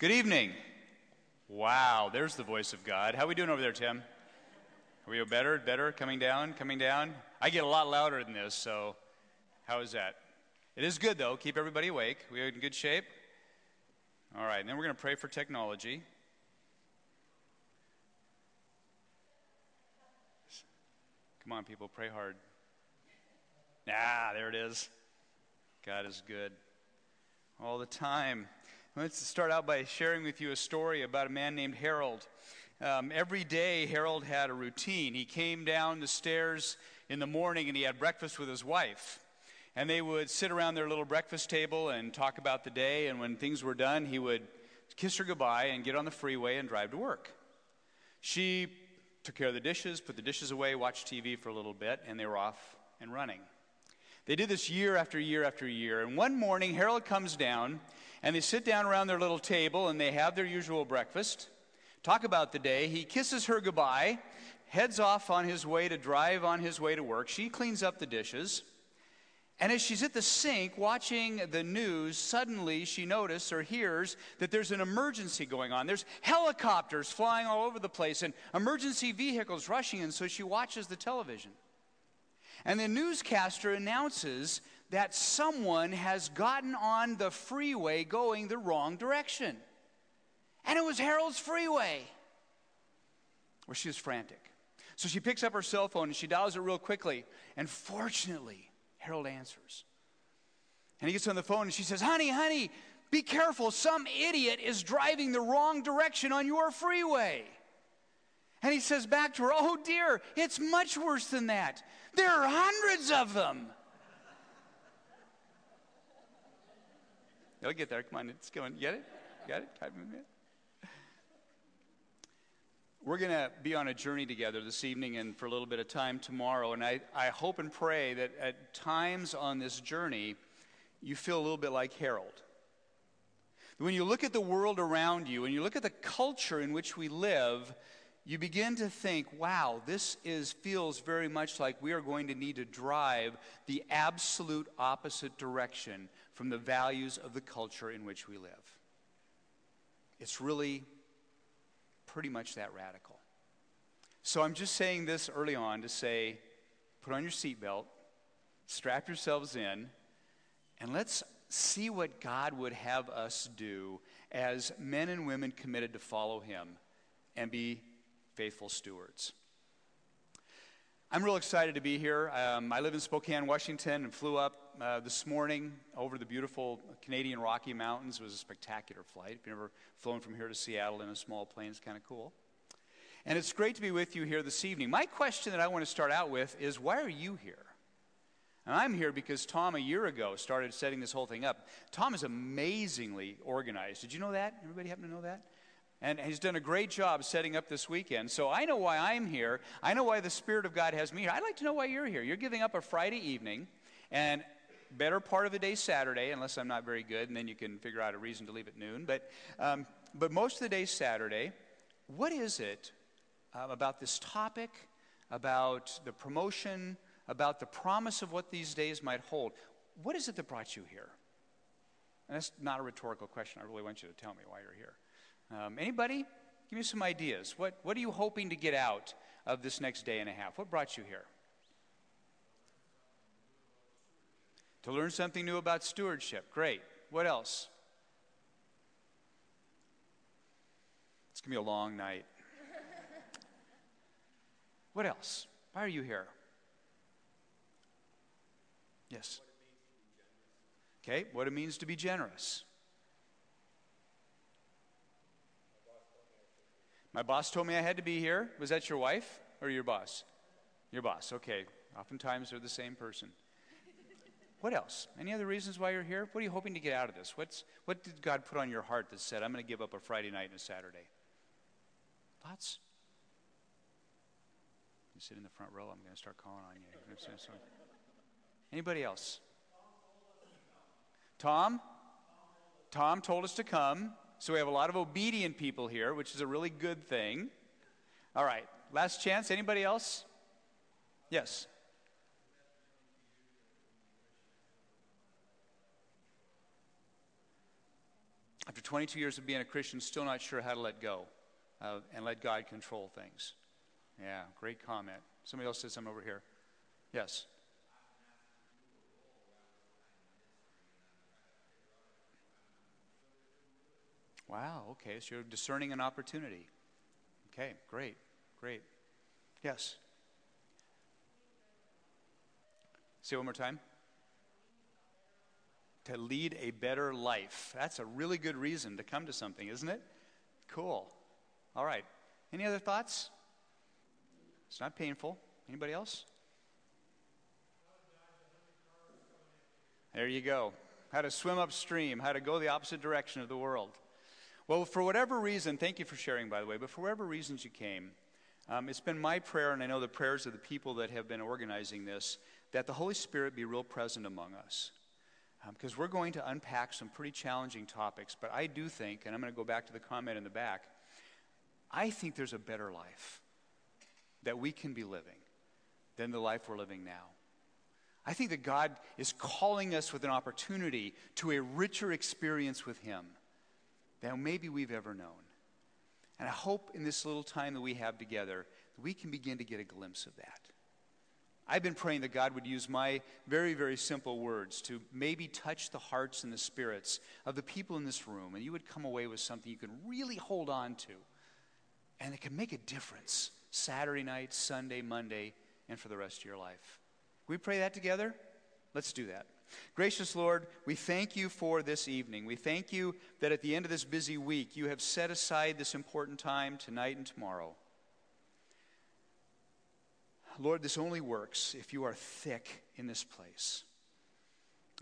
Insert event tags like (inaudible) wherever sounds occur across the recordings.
Good evening. Wow, there's the voice of God. How are we doing over there, Tim? Are we better? Better? Coming down? Coming down? I get a lot louder than this, so how is that? It is good, though. Keep everybody awake. We are in good shape? All right, and then we're going to pray for technology. Come on, people, pray hard. Ah, there it is. God is good all the time. Let's start out by sharing with you a story about a man named Harold. Um, every day, Harold had a routine. He came down the stairs in the morning and he had breakfast with his wife. And they would sit around their little breakfast table and talk about the day. And when things were done, he would kiss her goodbye and get on the freeway and drive to work. She took care of the dishes, put the dishes away, watched TV for a little bit, and they were off and running. They did this year after year after year. And one morning, Harold comes down, and they sit down around their little table, and they have their usual breakfast, talk about the day. He kisses her goodbye, heads off on his way to drive on his way to work. She cleans up the dishes. And as she's at the sink watching the news, suddenly she notices or hears that there's an emergency going on. There's helicopters flying all over the place and emergency vehicles rushing in, so she watches the television. And the newscaster announces that someone has gotten on the freeway going the wrong direction. And it was Harold's freeway. Where she was frantic. So she picks up her cell phone and she dials it real quickly. And fortunately, Harold answers. And he gets on the phone and she says, Honey, honey, be careful. Some idiot is driving the wrong direction on your freeway. And he says back to her, Oh dear, it's much worse than that. There are hundreds of them. You'll get there. Come on, it's going. Get it? Got it? We're going to be on a journey together this evening and for a little bit of time tomorrow. And I, I hope and pray that at times on this journey, you feel a little bit like Harold. When you look at the world around you and you look at the culture in which we live, you begin to think, wow, this is, feels very much like we are going to need to drive the absolute opposite direction from the values of the culture in which we live. It's really pretty much that radical. So I'm just saying this early on to say put on your seatbelt, strap yourselves in, and let's see what God would have us do as men and women committed to follow Him and be faithful stewards. I'm real excited to be here. Um, I live in Spokane, Washington, and flew up uh, this morning over the beautiful Canadian Rocky Mountains. It was a spectacular flight. If you've ever flown from here to Seattle in a small plane, it's kind of cool. And it's great to be with you here this evening. My question that I want to start out with is why are you here? And I'm here because Tom, a year ago, started setting this whole thing up. Tom is amazingly organized. Did you know that? Everybody happen to know that? And he's done a great job setting up this weekend. So I know why I'm here. I know why the Spirit of God has me here. I'd like to know why you're here. You're giving up a Friday evening and better part of the day Saturday, unless I'm not very good, and then you can figure out a reason to leave at noon. But, um, but most of the day Saturday. What is it uh, about this topic, about the promotion, about the promise of what these days might hold? What is it that brought you here? And that's not a rhetorical question. I really want you to tell me why you're here. Um, anybody? Give me some ideas. What, what are you hoping to get out of this next day and a half? What brought you here? To learn something new about stewardship. Great. What else? It's going to be a long night. (laughs) What else? Why are you here? Yes. Okay, what it means to be generous. My boss told me I had to be here. Was that your wife or your boss? Your boss, okay. Oftentimes they're the same person. What else? Any other reasons why you're here? What are you hoping to get out of this? What's, what did God put on your heart that said, I'm going to give up a Friday night and a Saturday? Thoughts? You sit in the front row, I'm going to start calling on you. Anybody else? Tom? Tom told us to come. So we have a lot of obedient people here, which is a really good thing. All right, last chance. Anybody else? Yes. After 22 years of being a Christian, still not sure how to let go uh, and let God control things. Yeah, great comment. Somebody else said something over here. Yes. Wow, okay, so you're discerning an opportunity. Okay, great, great. Yes. Say one more time. To lead a better life. That's a really good reason to come to something, isn't it? Cool. All right. Any other thoughts? It's not painful. Anybody else? There you go. How to swim upstream, how to go the opposite direction of the world. Well, for whatever reason, thank you for sharing, by the way, but for whatever reasons you came, um, it's been my prayer, and I know the prayers of the people that have been organizing this, that the Holy Spirit be real present among us. Because um, we're going to unpack some pretty challenging topics, but I do think, and I'm going to go back to the comment in the back, I think there's a better life that we can be living than the life we're living now. I think that God is calling us with an opportunity to a richer experience with Him than maybe we've ever known. And I hope in this little time that we have together that we can begin to get a glimpse of that. I've been praying that God would use my very, very simple words to maybe touch the hearts and the spirits of the people in this room, and you would come away with something you can really hold on to, and it can make a difference Saturday night, Sunday, Monday, and for the rest of your life. we pray that together? Let's do that. Gracious Lord, we thank you for this evening. We thank you that at the end of this busy week, you have set aside this important time tonight and tomorrow. Lord, this only works if you are thick in this place.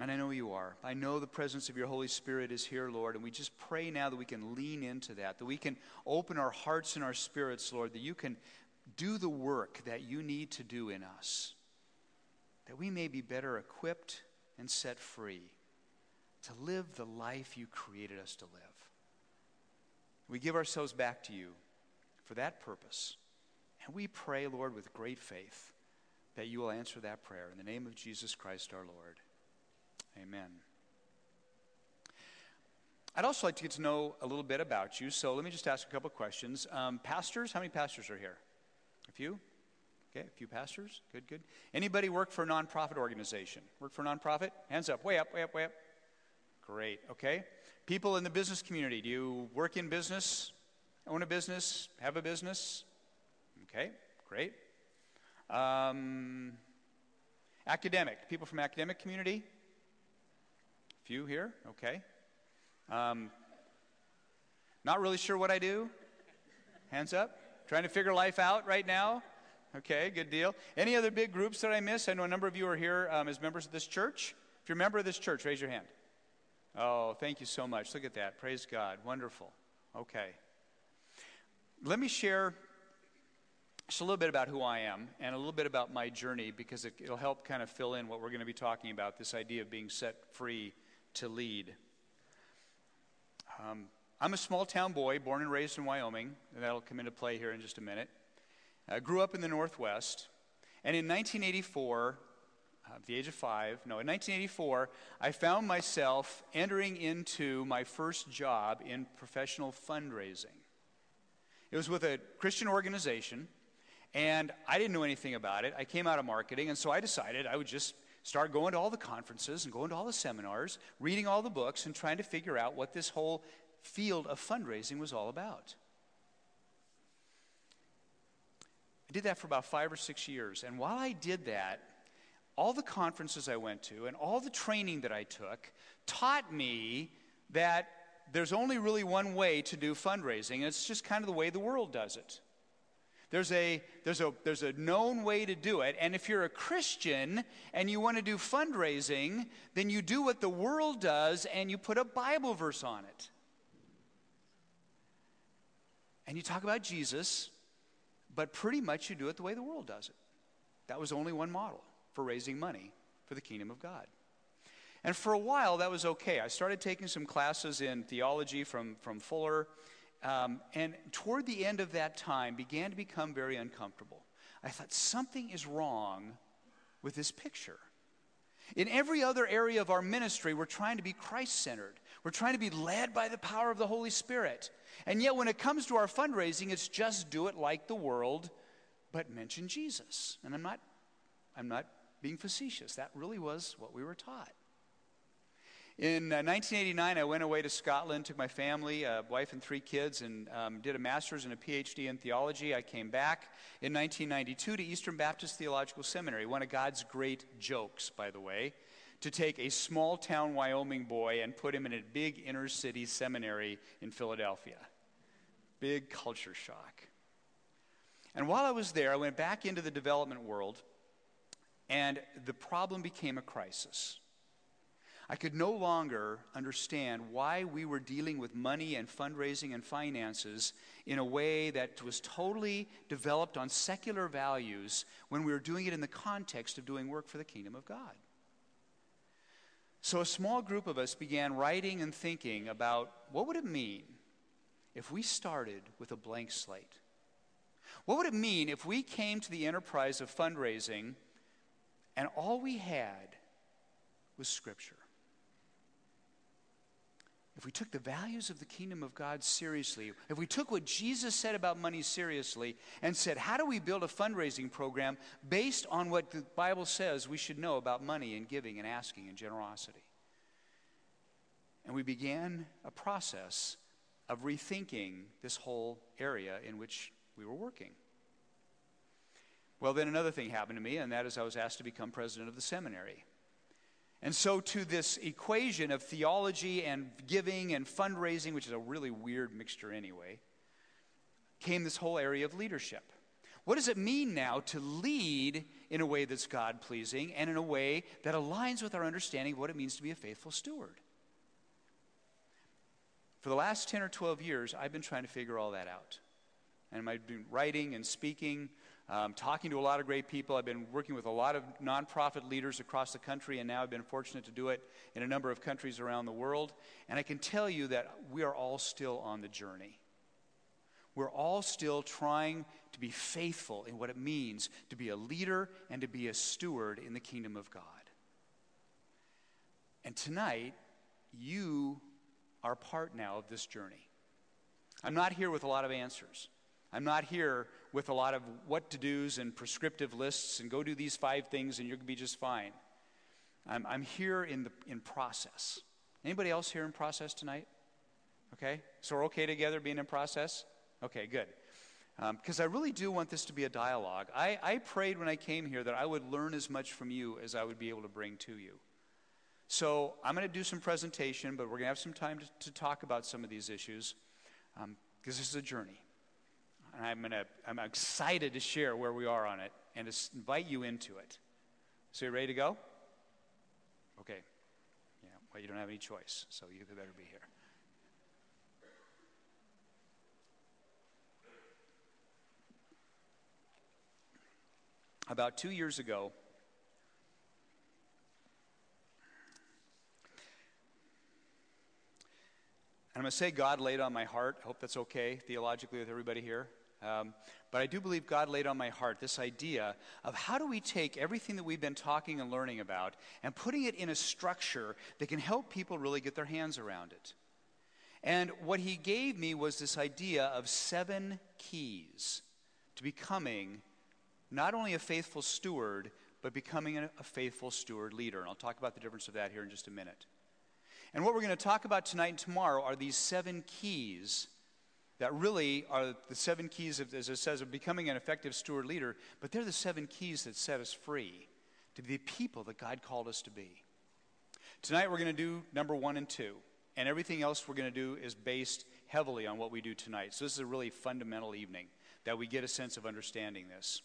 And I know you are. I know the presence of your Holy Spirit is here, Lord, and we just pray now that we can lean into that, that we can open our hearts and our spirits, Lord, that you can do the work that you need to do in us, that we may be better equipped and set free to live the life you created us to live. We give ourselves back to you for that purpose. And we pray, Lord, with great faith that you will answer that prayer. In the name of Jesus Christ our Lord. Amen. I'd also like to get to know a little bit about you, so let me just ask a couple questions. Um, pastors, how many pastors are here? A few? Okay, a few pastors. Good, good. Anybody work for a nonprofit organization? Work for a nonprofit? Hands up, way up, way up, way up. Great, okay. People in the business community, do you work in business, own a business, have a business? Okay, great. Um, academic, people from academic community? A Few here, okay. Um, not really sure what I do? Hands up. Trying to figure life out right now? Okay, good deal. Any other big groups that I miss? I know a number of you are here um, as members of this church. If you're a member of this church, raise your hand. Oh, thank you so much. Look at that. Praise God. Wonderful. Okay. Let me share just a little bit about who I am and a little bit about my journey because it, will help kind of fill in what we're going to be talking about this idea of being set free to lead. Um, I'm a small town boy, born and raised in Wyoming, and that'll come into play here in just a minute. I grew up in the Northwest, and in 1984, uh, the age of five, no, in 1984, I found myself entering into my first job in professional fundraising. It was with a Christian organization, and I didn't know anything about it. I came out of marketing, and so I decided I would just start going to all the conferences and going to all the seminars, reading all the books, and trying to figure out what this whole field of fundraising was all about. I did that for about five or six years. And while I did that, all the conferences I went to and all the training that I took taught me that there's only really one way to do fundraising, and it's just kind of the way the world does it. There's a, there's, a, there's a known way to do it. And if you're a Christian and you want to do fundraising, then you do what the world does and you put a Bible verse on it. And you talk about Jesus, but pretty much you do it the way the world does it. That was only one model for raising money for the kingdom of God. And for a while, that was okay. I started taking some classes in theology from, from Fuller um, and toward the end of that time, began to become very uncomfortable. I thought, something is wrong with this picture. In every other area of our ministry, we're trying to be Christ centered. We're trying to be led by the power of the Holy Spirit. And yet, when it comes to our fundraising, it's just do it like the world, but mention Jesus. And I'm not, I'm not being facetious. That really was what we were taught. In uh, 1989, I went away to Scotland, took my family, a wife and three kids, and um, did a master's and a PhD in theology. I came back in 1992 to Eastern Baptist Theological Seminary, one of God's great jokes, by the way, to take a small town Wyoming boy and put him in a big inner city seminary in Philadelphia. Big culture shock. And while I was there, I went back into the development world, and the problem became a crisis. I could no longer understand why we were dealing with money and fundraising and finances in a way that was totally developed on secular values when we were doing it in the context of doing work for the kingdom of God. So a small group of us began writing and thinking about what would it mean if we started with a blank slate? What would it mean if we came to the enterprise of fundraising and all we had was Scripture? If we took the values of the kingdom of God seriously, if we took what Jesus said about money seriously and said, how do we build a fundraising program based on what the Bible says we should know about money and giving and asking and generosity? And we began a process of rethinking this whole area in which we were working. Well, then another thing happened to me, and that is I was asked to become president of the seminary. And so, to this equation of theology and giving and fundraising, which is a really weird mixture anyway, came this whole area of leadership. What does it mean now to lead in a way that's God pleasing and in a way that aligns with our understanding of what it means to be a faithful steward? For the last 10 or 12 years, I've been trying to figure all that out. And I've been writing and speaking um, talking to a lot of great people. I've been working with a lot of nonprofit leaders across the country, and now I've been fortunate to do it in a number of countries around the world. And I can tell you that we are all still on the journey. We're all still trying to be faithful in what it means to be a leader and to be a steward in the kingdom of God. And tonight, you are part now of this journey. I'm not here with a lot of answers. I'm not here with a lot of what to do's and prescriptive lists and go do these five things and you're going to be just fine. I'm, I'm here in, the, in process. Anybody else here in process tonight? Okay? So we're okay together being in process? Okay, good. Because um, I really do want this to be a dialogue. I, I prayed when I came here that I would learn as much from you as I would be able to bring to you. So I'm going to do some presentation, but we're going to have some time to, to talk about some of these issues because um, this is a journey and I'm, gonna, I'm excited to share where we are on it and to invite you into it. So, you ready to go? Okay. Yeah, well, you don't have any choice, so you better be here. About two years ago, And I'm going to say God laid on my heart. I hope that's okay theologically with everybody here. Um, but I do believe God laid on my heart this idea of how do we take everything that we've been talking and learning about and putting it in a structure that can help people really get their hands around it. And what he gave me was this idea of seven keys to becoming not only a faithful steward, but becoming a, a faithful steward leader. And I'll talk about the difference of that here in just a minute. And what we're going to talk about tonight and tomorrow are these seven keys that really are the seven keys, of, as it says, of becoming an effective steward leader, but they're the seven keys that set us free to be the people that God called us to be. Tonight we're going to do number one and two, and everything else we're going to do is based heavily on what we do tonight. So this is a really fundamental evening that we get a sense of understanding this.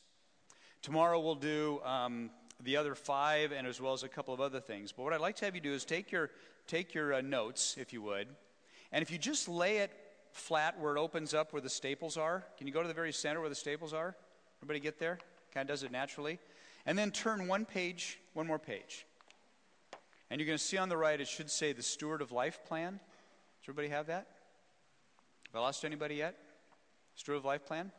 Tomorrow we'll do um, the other five and as well as a couple of other things. But what I'd like to have you do is take your, take your uh, notes, if you would, and if you just lay it flat where it opens up where the staples are. Can you go to the very center where the staples are? Everybody get there? Kind of does it naturally. And then turn one page, one more page. And you're going to see on the right, it should say the Steward of Life plan. Does everybody have that? Have I lost anybody yet? Steward of Life plan?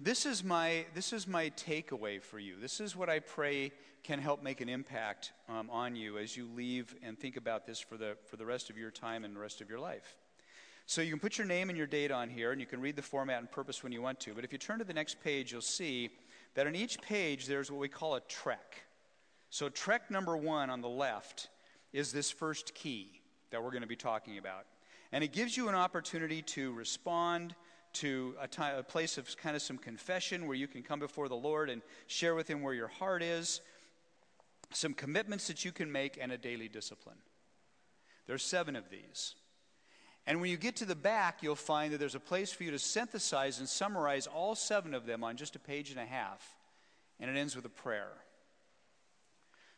This is my this is my takeaway for you. This is what I pray can help make an impact um, on you as you leave and think about this for the for the rest of your time and the rest of your life. So you can put your name and your date on here, and you can read the format and purpose when you want to. But if you turn to the next page, you'll see that on each page there's what we call a trek. So trek number one on the left is this first key that we're going to be talking about, and it gives you an opportunity to respond to a, time, a place of kind of some confession where you can come before the Lord and share with Him where your heart is, some commitments that you can make, and a daily discipline. There's seven of these. And when you get to the back, you'll find that there's a place for you to synthesize and summarize all seven of them on just a page and a half. And it ends with a prayer.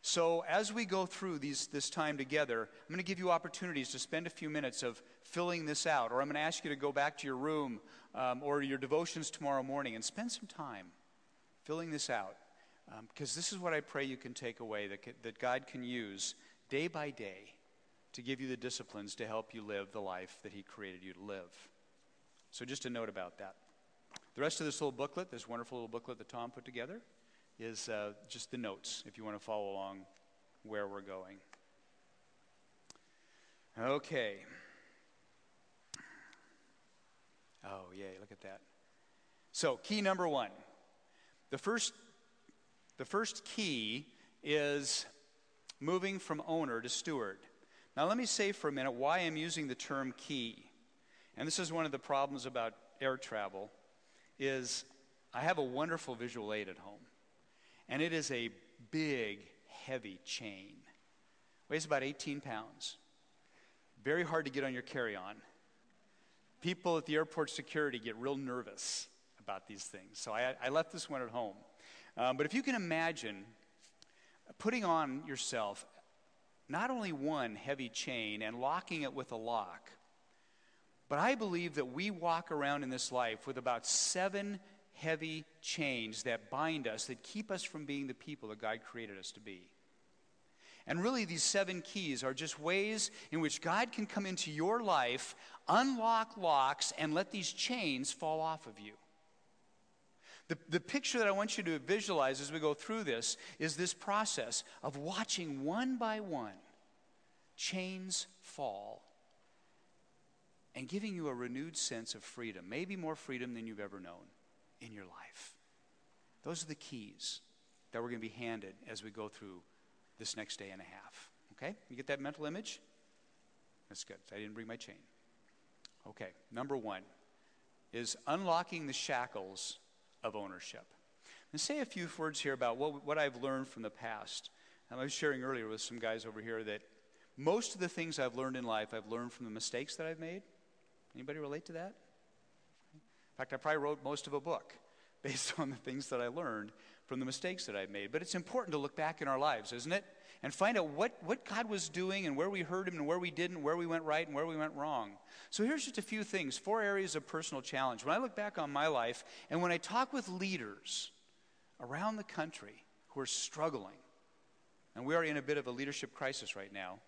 So, as we go through these, this time together, I'm going to give you opportunities to spend a few minutes of filling this out, or I'm going to ask you to go back to your room um, or your devotions tomorrow morning and spend some time filling this out. Because um, this is what I pray you can take away that, that God can use day by day to give you the disciplines to help you live the life that He created you to live. So, just a note about that. The rest of this little booklet, this wonderful little booklet that Tom put together, is uh, just the notes if you want to follow along where we're going. Okay. Oh, yay, look at that. So, key number one. The first, the first key is moving from owner to steward. Now, let me say for a minute why I'm using the term key. And this is one of the problems about air travel is I have a wonderful visual aid at home. And it is a big, heavy chain. Weighs about 18 pounds. Very hard to get on your carry-on. People at the airport security get real nervous about these things. So I, I left this one at home. Um, but if you can imagine putting on yourself not only one heavy chain and locking it with a lock, but I believe that we walk around in this life with about seven heavy chains that bind us, that keep us from being the people that God created us to be. And really, these seven keys are just ways in which God can come into your life, unlock locks, and let these chains fall off of you. The, the picture that I want you to visualize as we go through this is this process of watching one by one chains fall and giving you a renewed sense of freedom, maybe more freedom than you've ever known in your life. Those are the keys that we're going to be handed as we go through this next day and a half. Okay? You get that mental image? That's good. I didn't bring my chain. Okay, number one is unlocking the shackles of ownership. And say a few words here about what, what I've learned from the past. Um, I was sharing earlier with some guys over here that most of the things I've learned in life, I've learned from the mistakes that I've made. Anybody relate to that? In fact, I probably wrote most of a book (laughs) based on the things that I learned from the mistakes that I've made. But it's important to look back in our lives, isn't it? And find out what, what God was doing and where we heard Him and where we didn't, where we went right and where we went wrong. So here's just a few things, four areas of personal challenge. When I look back on my life and when I talk with leaders around the country who are struggling, and we are in a bit of a leadership crisis right now,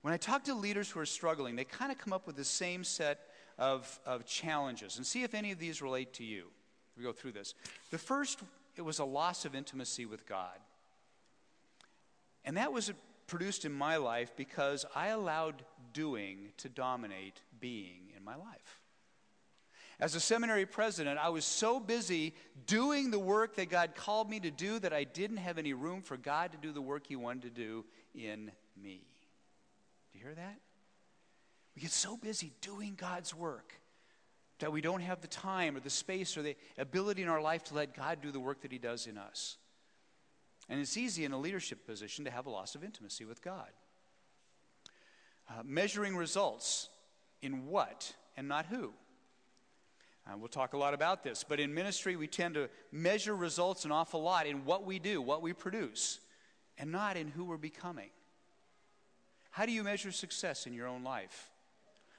when I talk to leaders who are struggling, they kind of come up with the same set of, of challenges. And see if any of these relate to you. We go through this. The first, it was a loss of intimacy with God. And that was produced in my life because I allowed doing to dominate being in my life. As a seminary president, I was so busy doing the work that God called me to do that I didn't have any room for God to do the work He wanted to do in me. Do you hear that? We get so busy doing God's work that we don't have the time or the space or the ability in our life to let God do the work that He does in us. And it's easy in a leadership position to have a loss of intimacy with God. Uh, measuring results in what and not who. Uh, we'll talk a lot about this, but in ministry, we tend to measure results an awful lot in what we do, what we produce, and not in who we're becoming. How do you measure success in your own life?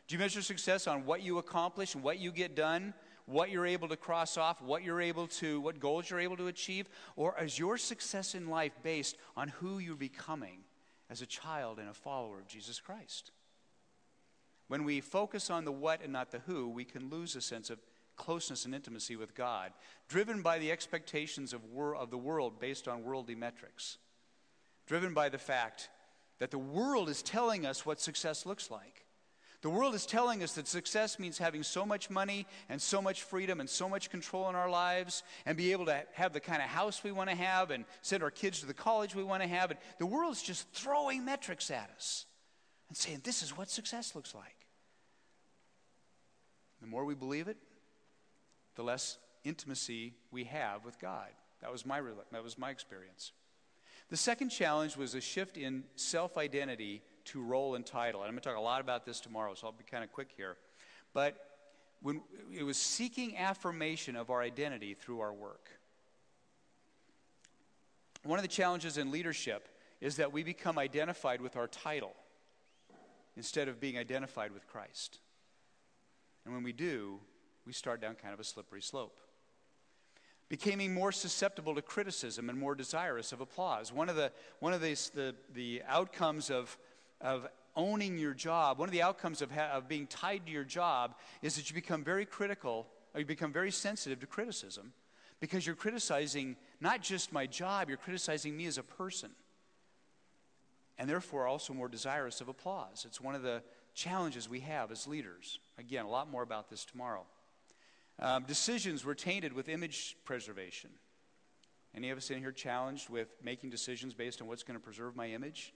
Do you measure success on what you accomplish and what you get done, what you're able to cross off, what you're able to, what goals you're able to achieve? Or is your success in life based on who you're becoming as a child and a follower of Jesus Christ? When we focus on the what and not the who, we can lose a sense of closeness and intimacy with God, driven by the expectations of, wor- of the world based on worldly metrics, driven by the fact that the world is telling us what success looks like. The world is telling us that success means having so much money and so much freedom and so much control in our lives and be able to have the kind of house we want to have and send our kids to the college we want to have. And the world's just throwing metrics at us and saying, this is what success looks like. The more we believe it, the less intimacy we have with God. That was my, that was my experience. The second challenge was a shift in self identity to role and title. And I'm going to talk a lot about this tomorrow, so I'll be kind of quick here. But when it was seeking affirmation of our identity through our work. One of the challenges in leadership is that we become identified with our title instead of being identified with Christ. And when we do, we start down kind of a slippery slope. Becoming more susceptible to criticism and more desirous of applause. One of the, one of these, the, the outcomes of, of owning your job, one of the outcomes of, ha- of being tied to your job is that you become very critical, or you become very sensitive to criticism because you're criticizing not just my job, you're criticizing me as a person. And therefore, also more desirous of applause. It's one of the challenges we have as leaders. Again, a lot more about this tomorrow. Um, decisions were tainted with image preservation. Any of us in here challenged with making decisions based on what's going to preserve my image?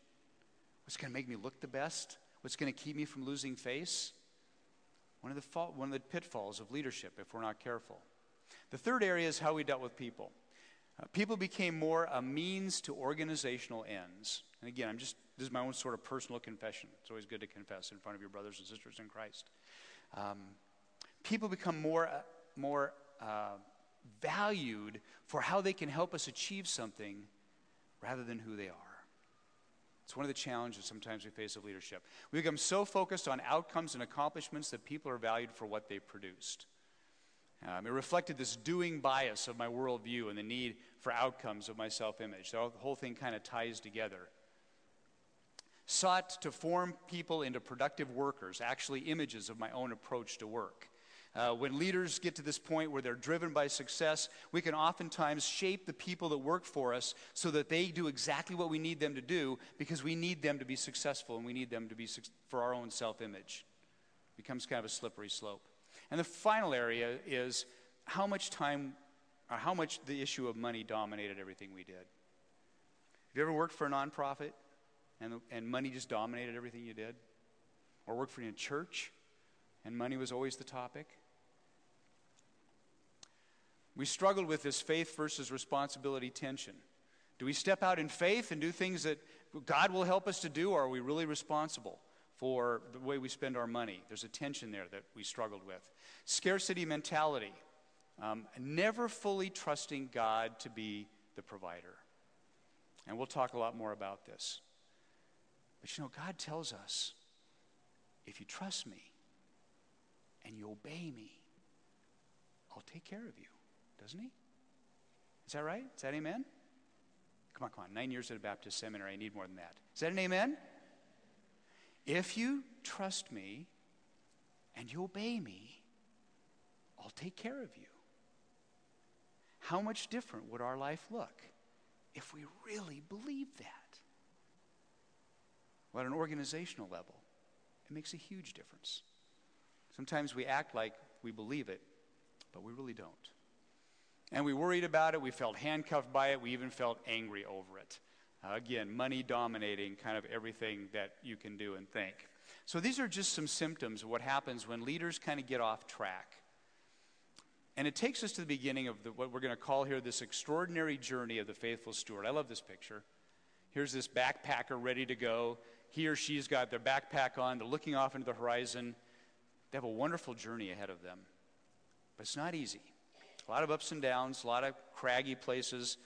What's going to make me look the best? What's going to keep me from losing face? One of, the one of the pitfalls of leadership if we're not careful. The third area is how we dealt with people. Uh, people became more a means to organizational ends. And again, I'm just, this is my own sort of personal confession. It's always good to confess in front of your brothers and sisters in Christ. Um, people become more, uh, more uh, valued for how they can help us achieve something rather than who they are. It's one of the challenges sometimes we face of leadership. We become so focused on outcomes and accomplishments that people are valued for what they produced. Um, it reflected this doing bias of my worldview and the need for outcomes of my self image. So the whole thing kind of ties together. Sought to form people into productive workers, actually, images of my own approach to work. Uh, when leaders get to this point where they're driven by success, we can oftentimes shape the people that work for us so that they do exactly what we need them to do because we need them to be successful and we need them to be su- for our own self image. It becomes kind of a slippery slope. And the final area is how much time, or how much the issue of money dominated everything we did. Have you ever worked for a nonprofit and, and money just dominated everything you did? Or worked for a church and money was always the topic? We struggled with this faith versus responsibility tension. Do we step out in faith and do things that God will help us to do, or are we really responsible? for the way we spend our money. There's a tension there that we struggled with. Scarcity mentality, um, never fully trusting God to be the provider. And we'll talk a lot more about this. But you know, God tells us if you trust me and you obey me, I'll take care of you, doesn't He? Is that right? Is that amen? Come on, come on. Nine years at a Baptist seminary. I need more than that. Is that an amen? If you trust me and you obey me, I'll take care of you. How much different would our life look if we really believed that? Well, at an organizational level, it makes a huge difference. Sometimes we act like we believe it, but we really don't. And we worried about it, we felt handcuffed by it, we even felt angry over it. Uh, again, money dominating kind of everything that you can do and think. So these are just some symptoms of what happens when leaders kind of get off track. And it takes us to the beginning of the, what we're going to call here this extraordinary journey of the faithful steward. I love this picture. Here's this backpacker ready to go. He or she's got their backpack on, they're looking off into the horizon. They have a wonderful journey ahead of them. But it's not easy. A lot of ups and downs, a lot of craggy places.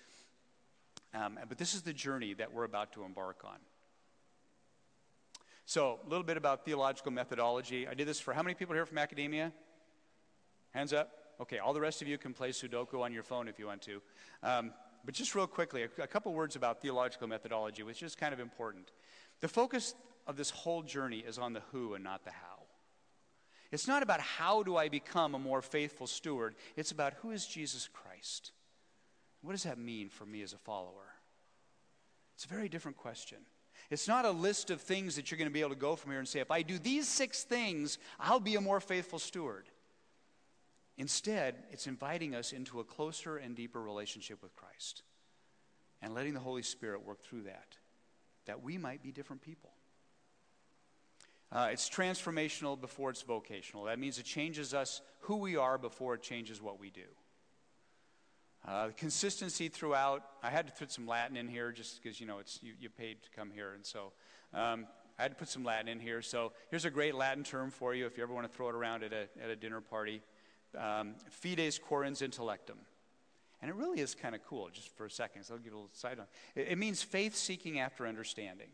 Um, but this is the journey that we're about to embark on. So, a little bit about theological methodology. I did this for how many people here from academia? Hands up. Okay, all the rest of you can play Sudoku on your phone if you want to. Um, but just real quickly, a, a couple words about theological methodology, which is kind of important. The focus of this whole journey is on the who and not the how. It's not about how do I become a more faithful steward, it's about who is Jesus Christ. What does that mean for me as a follower? It's a very different question. It's not a list of things that you're going to be able to go from here and say, if I do these six things, I'll be a more faithful steward. Instead, it's inviting us into a closer and deeper relationship with Christ and letting the Holy Spirit work through that, that we might be different people. Uh, it's transformational before it's vocational. That means it changes us who we are before it changes what we do. Uh, consistency throughout. I had to put some Latin in here just because you know it's you, you paid to come here, and so um, I had to put some Latin in here. So here's a great Latin term for you if you ever want to throw it around at a, at a dinner party. Um, fides quaerens intellectum. And it really is kind of cool, just for a second. So I'll give a little side on. It, it means faith seeking after understanding.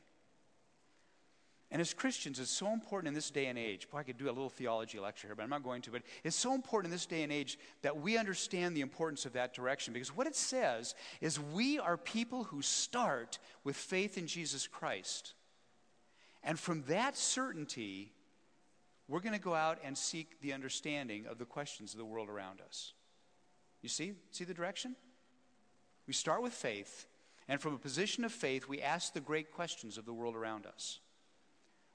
And as Christians, it's so important in this day and age. Boy, I could do a little theology lecture here, but I'm not going to. But it's so important in this day and age that we understand the importance of that direction. Because what it says is we are people who start with faith in Jesus Christ. And from that certainty, we're going to go out and seek the understanding of the questions of the world around us. You see? See the direction? We start with faith, and from a position of faith, we ask the great questions of the world around us.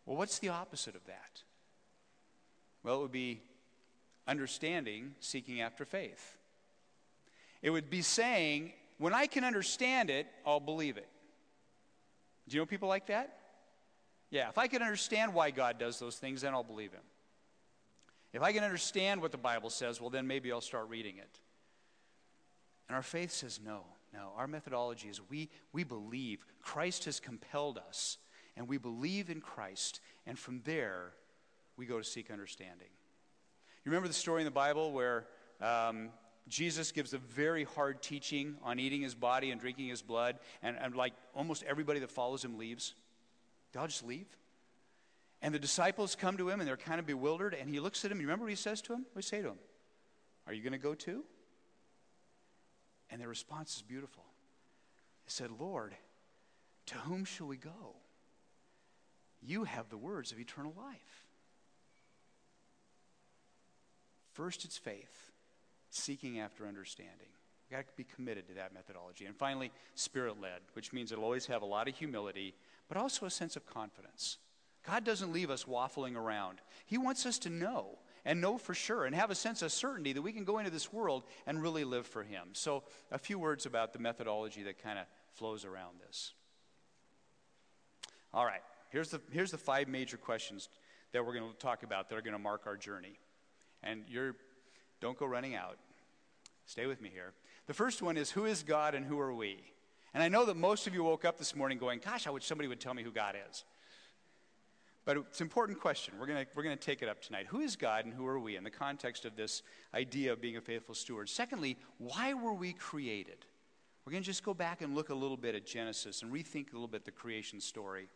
Well, what's the opposite of that? Well, it would be understanding, seeking after faith. It would be saying, when I can understand it, I'll believe it. Do you know people like that? Yeah, if I can understand why God does those things, then I'll believe Him. If I can understand what the Bible says, well, then maybe I'll start reading it. And our faith says no, no. Our methodology is we, we believe. Christ has compelled us and we believe in Christ, and from there, we go to seek understanding. You remember the story in the Bible where um, Jesus gives a very hard teaching on eating his body and drinking his blood, and, and like almost everybody that follows him leaves? They all just leave. And the disciples come to him and they're kind of bewildered, and he looks at him. You remember what he says to him? What say to him? Are you going to go too? And their response is beautiful. He said, Lord, to whom shall we go? You have the words of eternal life. First, it's faith, seeking after understanding. We've got to be committed to that methodology. And finally, spirit led, which means it'll always have a lot of humility, but also a sense of confidence. God doesn't leave us waffling around. He wants us to know and know for sure and have a sense of certainty that we can go into this world and really live for Him. So, a few words about the methodology that kind of flows around this. All right. Here's the, here's the five major questions that we're going to talk about that are going to mark our journey. And you're, don't go running out. Stay with me here. The first one is Who is God and who are we? And I know that most of you woke up this morning going, Gosh, I wish somebody would tell me who God is. But it's an important question. We're going we're to take it up tonight. Who is God and who are we in the context of this idea of being a faithful steward? Secondly, why were we created? We're going to just go back and look a little bit at Genesis and rethink a little bit the creation story.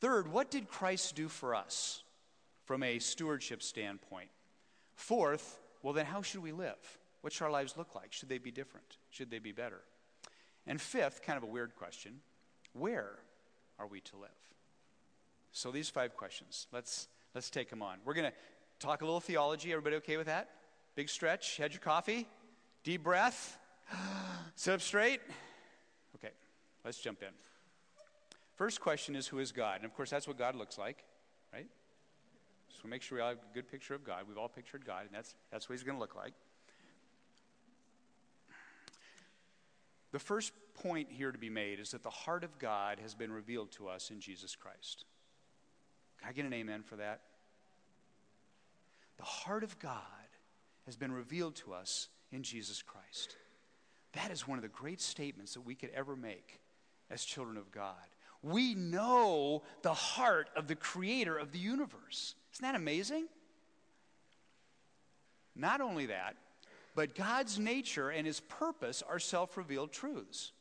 Third, what did Christ do for us from a stewardship standpoint? Fourth, well, then how should we live? What should our lives look like? Should they be different? Should they be better? And fifth, kind of a weird question, where are we to live? So these five questions, let's, let's take them on. We're going to talk a little theology. Everybody okay with that? Big stretch, had your coffee, deep breath, (gasps) straight. Okay, let's jump in. First question is who is God? And of course, that's what God looks like, right? So make sure we all have a good picture of God. We've all pictured God, and that's, that's what he's going to look like. The first point here to be made is that the heart of God has been revealed to us in Jesus Christ. Can I get an amen for that? The heart of God has been revealed to us in Jesus Christ. That is one of the great statements that we could ever make as children of God we know the heart of the creator of the universe. Isn't that amazing? Not only that, but God's nature and his purpose are self revealed truths.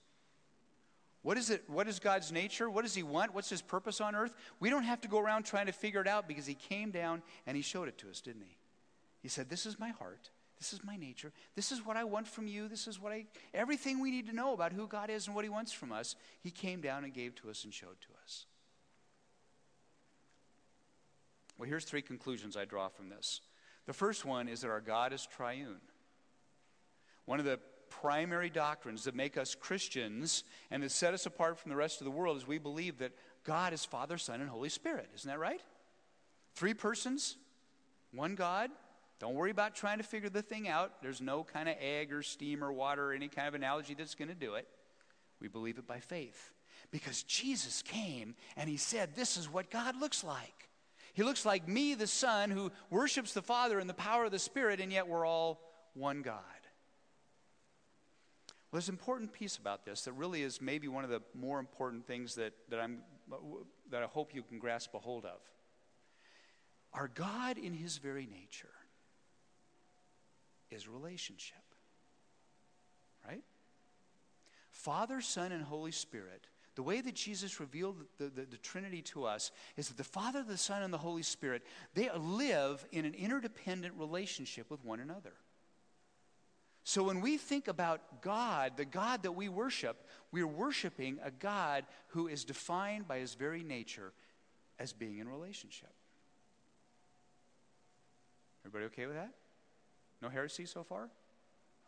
What is it? What is God's nature? What does he want? What's his purpose on earth? We don't have to go around trying to figure it out because he came down and he showed it to us, didn't he? He said, This is my heart. This is my nature. This is what I want from you. This is what I, everything we need to know about who God is and what He wants from us, He came down and gave to us and showed to us. Well, here's three conclusions I draw from this. The first one is that our God is triune. One of the primary doctrines that make us Christians and that set us apart from the rest of the world is we believe that God is Father, Son, and Holy Spirit. Isn't that right? Three persons, one God. Don't worry about trying to figure the thing out. There's no kind of egg or steam or water or any kind of analogy that's going to do it. We believe it by faith. Because Jesus came and he said, This is what God looks like. He looks like me, the Son, who worships the Father in the power of the Spirit, and yet we're all one God. Well, there's an important piece about this that really is maybe one of the more important things that, that, I'm, that I hope you can grasp a hold of. Our God, in his very nature, is relationship. Right? Father, Son, and Holy Spirit the way that Jesus revealed the, the, the, Trinity to us is that the Father, the Son, and the Holy Spirit, they live in an interdependent relationship with one another. So when we think about God, the God that we worship, we're worshiping a God who is defined by his very nature as being in relationship. Everybody okay with that? No heresy so far?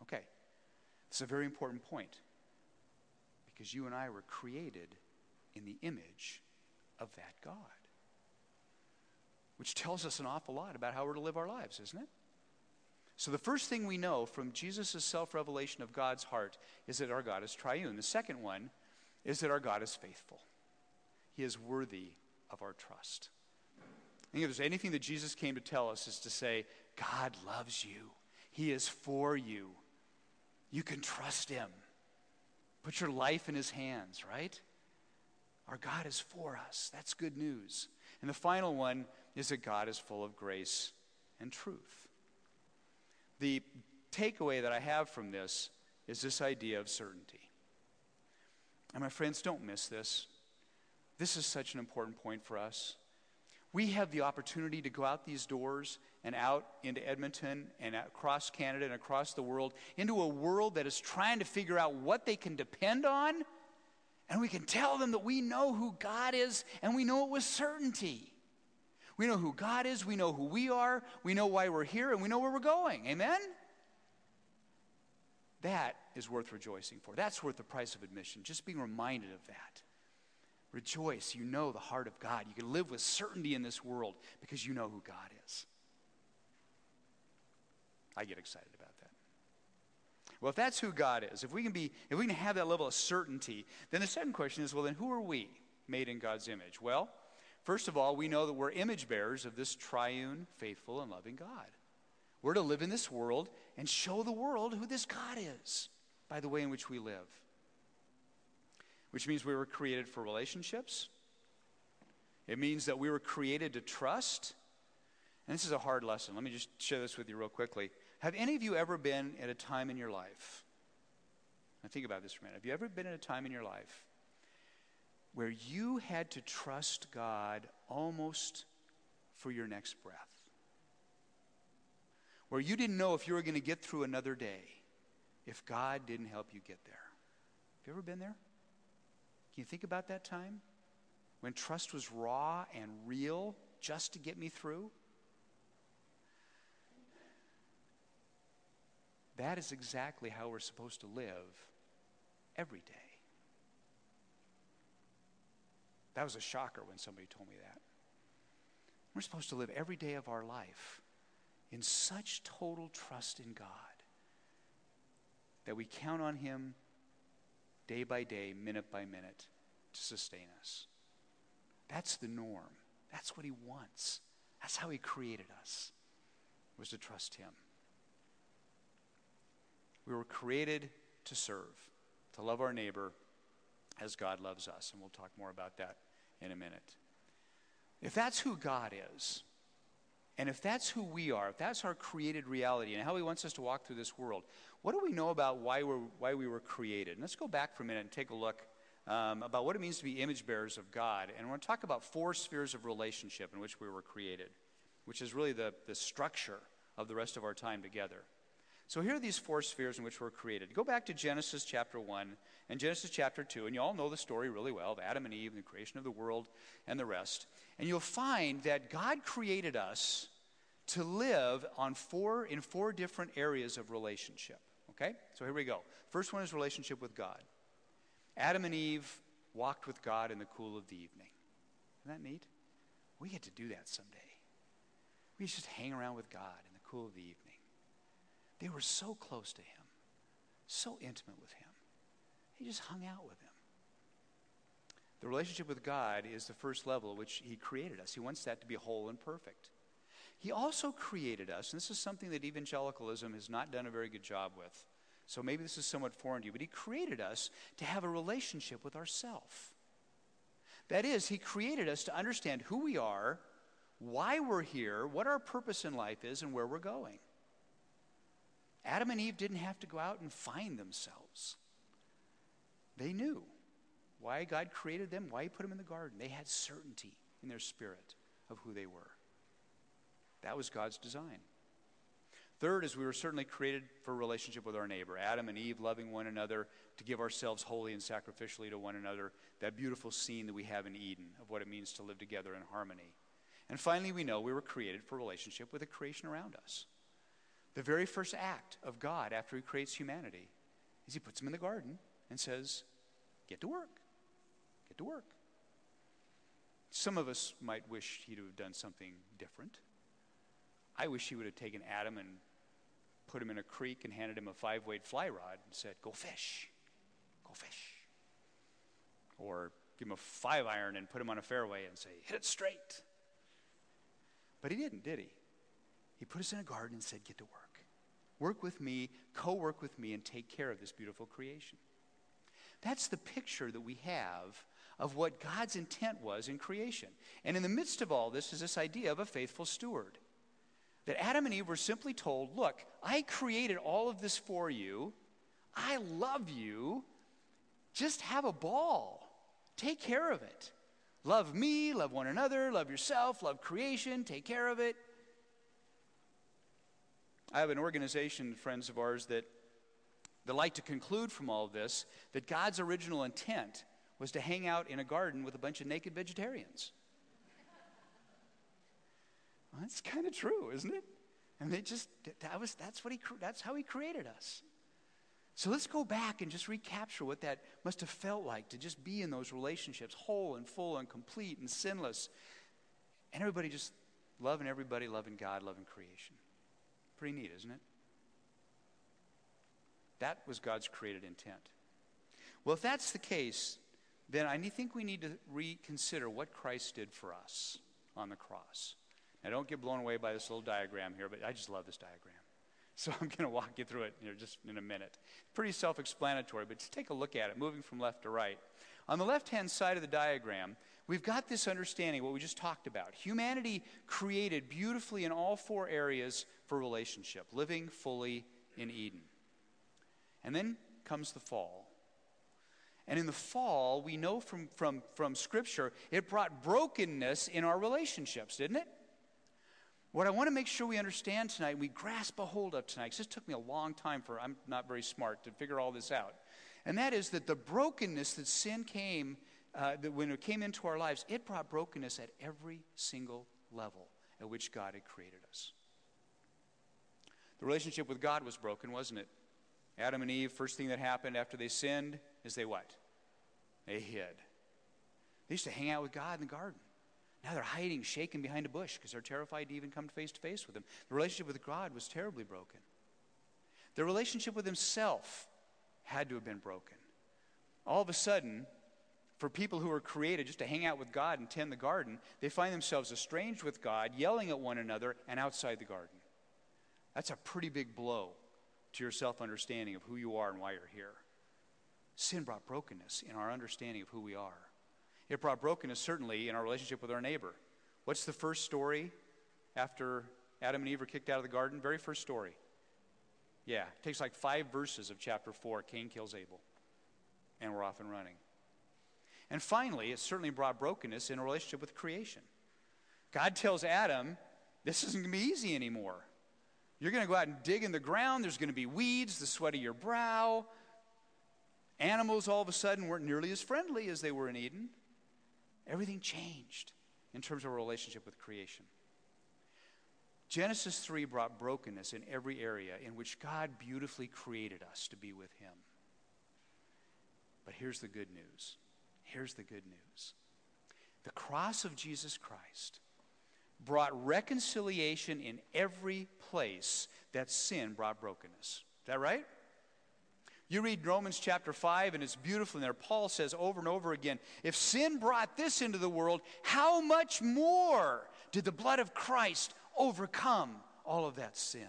Okay. It's a very important point because you and I were created in the image of that God. Which tells us an awful lot about how we're to live our lives, isn't it? So, the first thing we know from Jesus' self revelation of God's heart is that our God is triune. The second one is that our God is faithful, He is worthy of our trust. If there's anything that Jesus came to tell us, is to say, God loves you, He is for you. You can trust Him. Put your life in his hands, right? Our God is for us. That's good news. And the final one is that God is full of grace and truth. The takeaway that I have from this is this idea of certainty. And my friends, don't miss this. This is such an important point for us. We have the opportunity to go out these doors and out into Edmonton and across Canada and across the world into a world that is trying to figure out what they can depend on. And we can tell them that we know who God is and we know it with certainty. We know who God is, we know who we are, we know why we're here, and we know where we're going. Amen? That is worth rejoicing for. That's worth the price of admission, just being reminded of that. Rejoice. You know the heart of God. You can live with certainty in this world because you know who God is. I get excited about that. Well, if that's who God is, if we can be, if we can have that level of certainty, then the second question is, well, then who are we made in God's image? Well, first of all, we know that we're image bearers of this triune, faithful, and loving God. We're to live in this world and show the world who this God is by the way in which we live which means we were created for relationships. It means that we were created to trust. And this is a hard lesson. Let me just share this with you real quickly. Have any of you ever been at a time in your life? Now think about this for a minute. Have you ever been at a time in your life where you had to trust God almost for your next breath? Where you didn't know if you were going to get through another day if God didn't help you get there? Have you ever been there? Can you think about that time? When trust was raw and real just to get me through? That is exactly how we're supposed to live every day. That was a shocker when somebody told me that. We're supposed to live every day of our life in such total trust in God that we count on Him day by day, minute by minute, to sustain us. That's the norm. That's what He wants. That's how He created us, was to trust Him. We were created to serve, to love our neighbor as God loves us. And we'll talk more about that in a minute. If that's who God is, and if that's who we are, if that's our created reality and how He wants us to walk through this world, what do we know about why, we're, why we were created? And let's go back for a minute and take a look um, about what it means to be image bearers of God. And we're going to talk about four spheres of relationship in which we were created, which is really the, the structure of the rest of our time together. So here are these four spheres in which we're created. Go back to Genesis chapter 1 and Genesis chapter 2, and you all know the story really well of Adam and Eve and the creation of the world and the rest. And you'll find that God created us to live on four in four different areas of relationship. Okay? So here we go. First one is relationship with God. Adam and Eve walked with God in the cool of the evening. Isn't that neat? We get to do that someday. We just hang around with God in the cool of the evening. They were so close to him, so intimate with him. He just hung out with him. The relationship with God is the first level at which he created us. He wants that to be whole and perfect. He also created us, and this is something that evangelicalism has not done a very good job with. So maybe this is somewhat foreign to you, but he created us to have a relationship with ourself. That is, he created us to understand who we are, why we're here, what our purpose in life is, and where we're going. Adam and Eve didn't have to go out and find themselves. They knew why God created them, why He put them in the garden. They had certainty in their spirit of who they were. That was God's design. Third is we were certainly created for relationship with our neighbor. Adam and Eve loving one another to give ourselves wholly and sacrificially to one another. That beautiful scene that we have in Eden of what it means to live together in harmony. And finally, we know we were created for relationship with the creation around us. The very first act of God after He creates humanity is He puts him in the garden and says, Get to work. Get to work. Some of us might wish He'd have done something different. I wish He would have taken Adam and put him in a creek and handed him a five weight fly rod and said, Go fish. Go fish. Or give him a five iron and put him on a fairway and say, Hit it straight. But he didn't, did he? He put us in a garden and said, Get to work. Work with me, co work with me, and take care of this beautiful creation. That's the picture that we have of what God's intent was in creation. And in the midst of all this is this idea of a faithful steward. That Adam and Eve were simply told, Look, I created all of this for you. I love you. Just have a ball. Take care of it. Love me, love one another, love yourself, love creation, take care of it. I have an organization, friends of ours, that, that like to conclude from all of this that God's original intent was to hang out in a garden with a bunch of naked vegetarians. well, that's kind of true, isn't it? And they just that was that's what he that's how he created us. So let's go back and just recapture what that must have felt like to just be in those relationships, whole and full and complete and sinless. And everybody just loving everybody, loving God, loving creation. Pretty neat, isn't it? That was God's created intent. Well, if that's the case, then I think we need to reconsider what Christ did for us on the cross. Now, don't get blown away by this little diagram here, but I just love this diagram. (laughs) So I'm going to walk you through it here just in a minute. Pretty self explanatory, but just take a look at it, moving from left to right. On the left hand side of the diagram, we've got this understanding, what we just talked about. Humanity created beautifully in all four areas for relationship, living fully in Eden. And then comes the fall. And in the fall, we know from, from, from Scripture, it brought brokenness in our relationships, didn't it? What I want to make sure we understand tonight, we grasp a hold of tonight, because this took me a long time for, I'm not very smart to figure all this out. And that is that the brokenness that sin came, uh, that when it came into our lives, it brought brokenness at every single level at which God had created us. The relationship with God was broken, wasn't it? Adam and Eve, first thing that happened after they sinned is they what? They hid. They used to hang out with God in the garden. Now they're hiding, shaking behind a bush because they're terrified to even come face to face with him. The relationship with God was terribly broken. The relationship with himself had to have been broken. All of a sudden, for people who were created just to hang out with God and tend the garden, they find themselves estranged with God, yelling at one another, and outside the garden. That's a pretty big blow to your self understanding of who you are and why you're here. Sin brought brokenness in our understanding of who we are. It brought brokenness, certainly, in our relationship with our neighbor. What's the first story after Adam and Eve were kicked out of the garden? Very first story. Yeah, it takes like five verses of chapter 4. Cain kills Abel. And we're off and running. And finally, it certainly brought brokenness in a relationship with creation. God tells Adam, this isn't going to be easy anymore. You're going to go out and dig in the ground. There's going to be weeds, the sweat of your brow. Animals all of a sudden weren't nearly as friendly as they were in Eden. Everything changed in terms of our relationship with creation. Genesis 3 brought brokenness in every area in which God beautifully created us to be with Him. But here's the good news. Here's the good news. The cross of Jesus Christ brought reconciliation in every place that sin brought brokenness. Is that right? You read Romans chapter 5, and it's beautiful in there. Paul says over and over again if sin brought this into the world, how much more did the blood of Christ overcome all of that sin?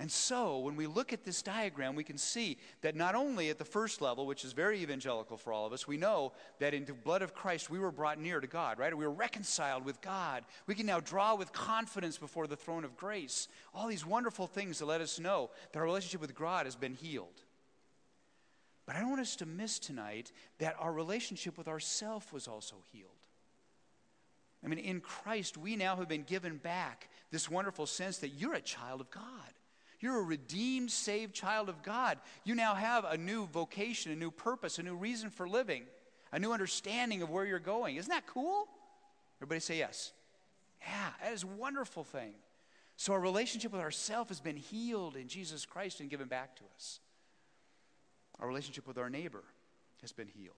And so, when we look at this diagram, we can see that not only at the first level, which is very evangelical for all of us, we know that in the blood of Christ we were brought near to God, right? We were reconciled with God. We can now draw with confidence before the throne of grace. All these wonderful things to let us know that our relationship with God has been healed. But I don't want us to miss tonight that our relationship with ourself was also healed. I mean, in Christ, we now have been given back this wonderful sense that you're a child of God. You're a redeemed, saved child of God. You now have a new vocation, a new purpose, a new reason for living, a new understanding of where you're going. Isn't that cool? Everybody say yes. Yeah, that is a wonderful thing. So our relationship with ourself has been healed in Jesus Christ and given back to us. Our relationship with our neighbor has been healed.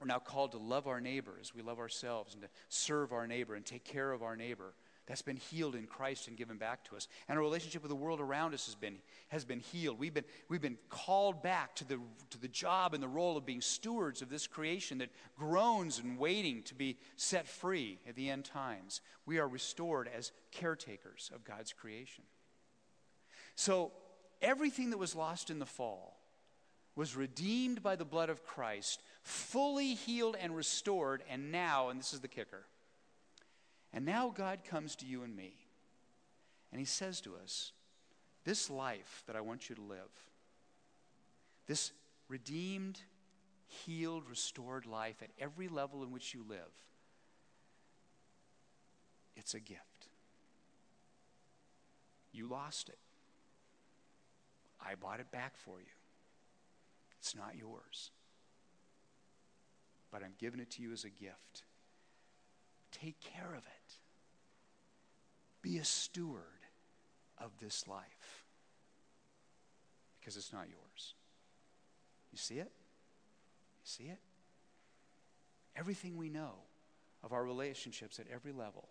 We're now called to love our neighbor as we love ourselves and to serve our neighbor and take care of our neighbor that's been healed in Christ and given back to us. And our relationship with the world around us has been, has been healed. We've been, we've been called back to the, to the job and the role of being stewards of this creation that groans and waiting to be set free at the end times. We are restored as caretakers of God's creation. So, everything that was lost in the fall was redeemed by the blood of Christ, fully healed and restored, and now, and this is the kicker, and now God comes to you and me, and He says to us, This life that I want you to live, this redeemed, healed, restored life at every level in which you live, it's a gift. You lost it. I bought it back for you. It's not yours. But I'm giving it to you as a gift. Take care of it. Be a steward of this life because it's not yours. You see it? You see it? Everything we know of our relationships at every level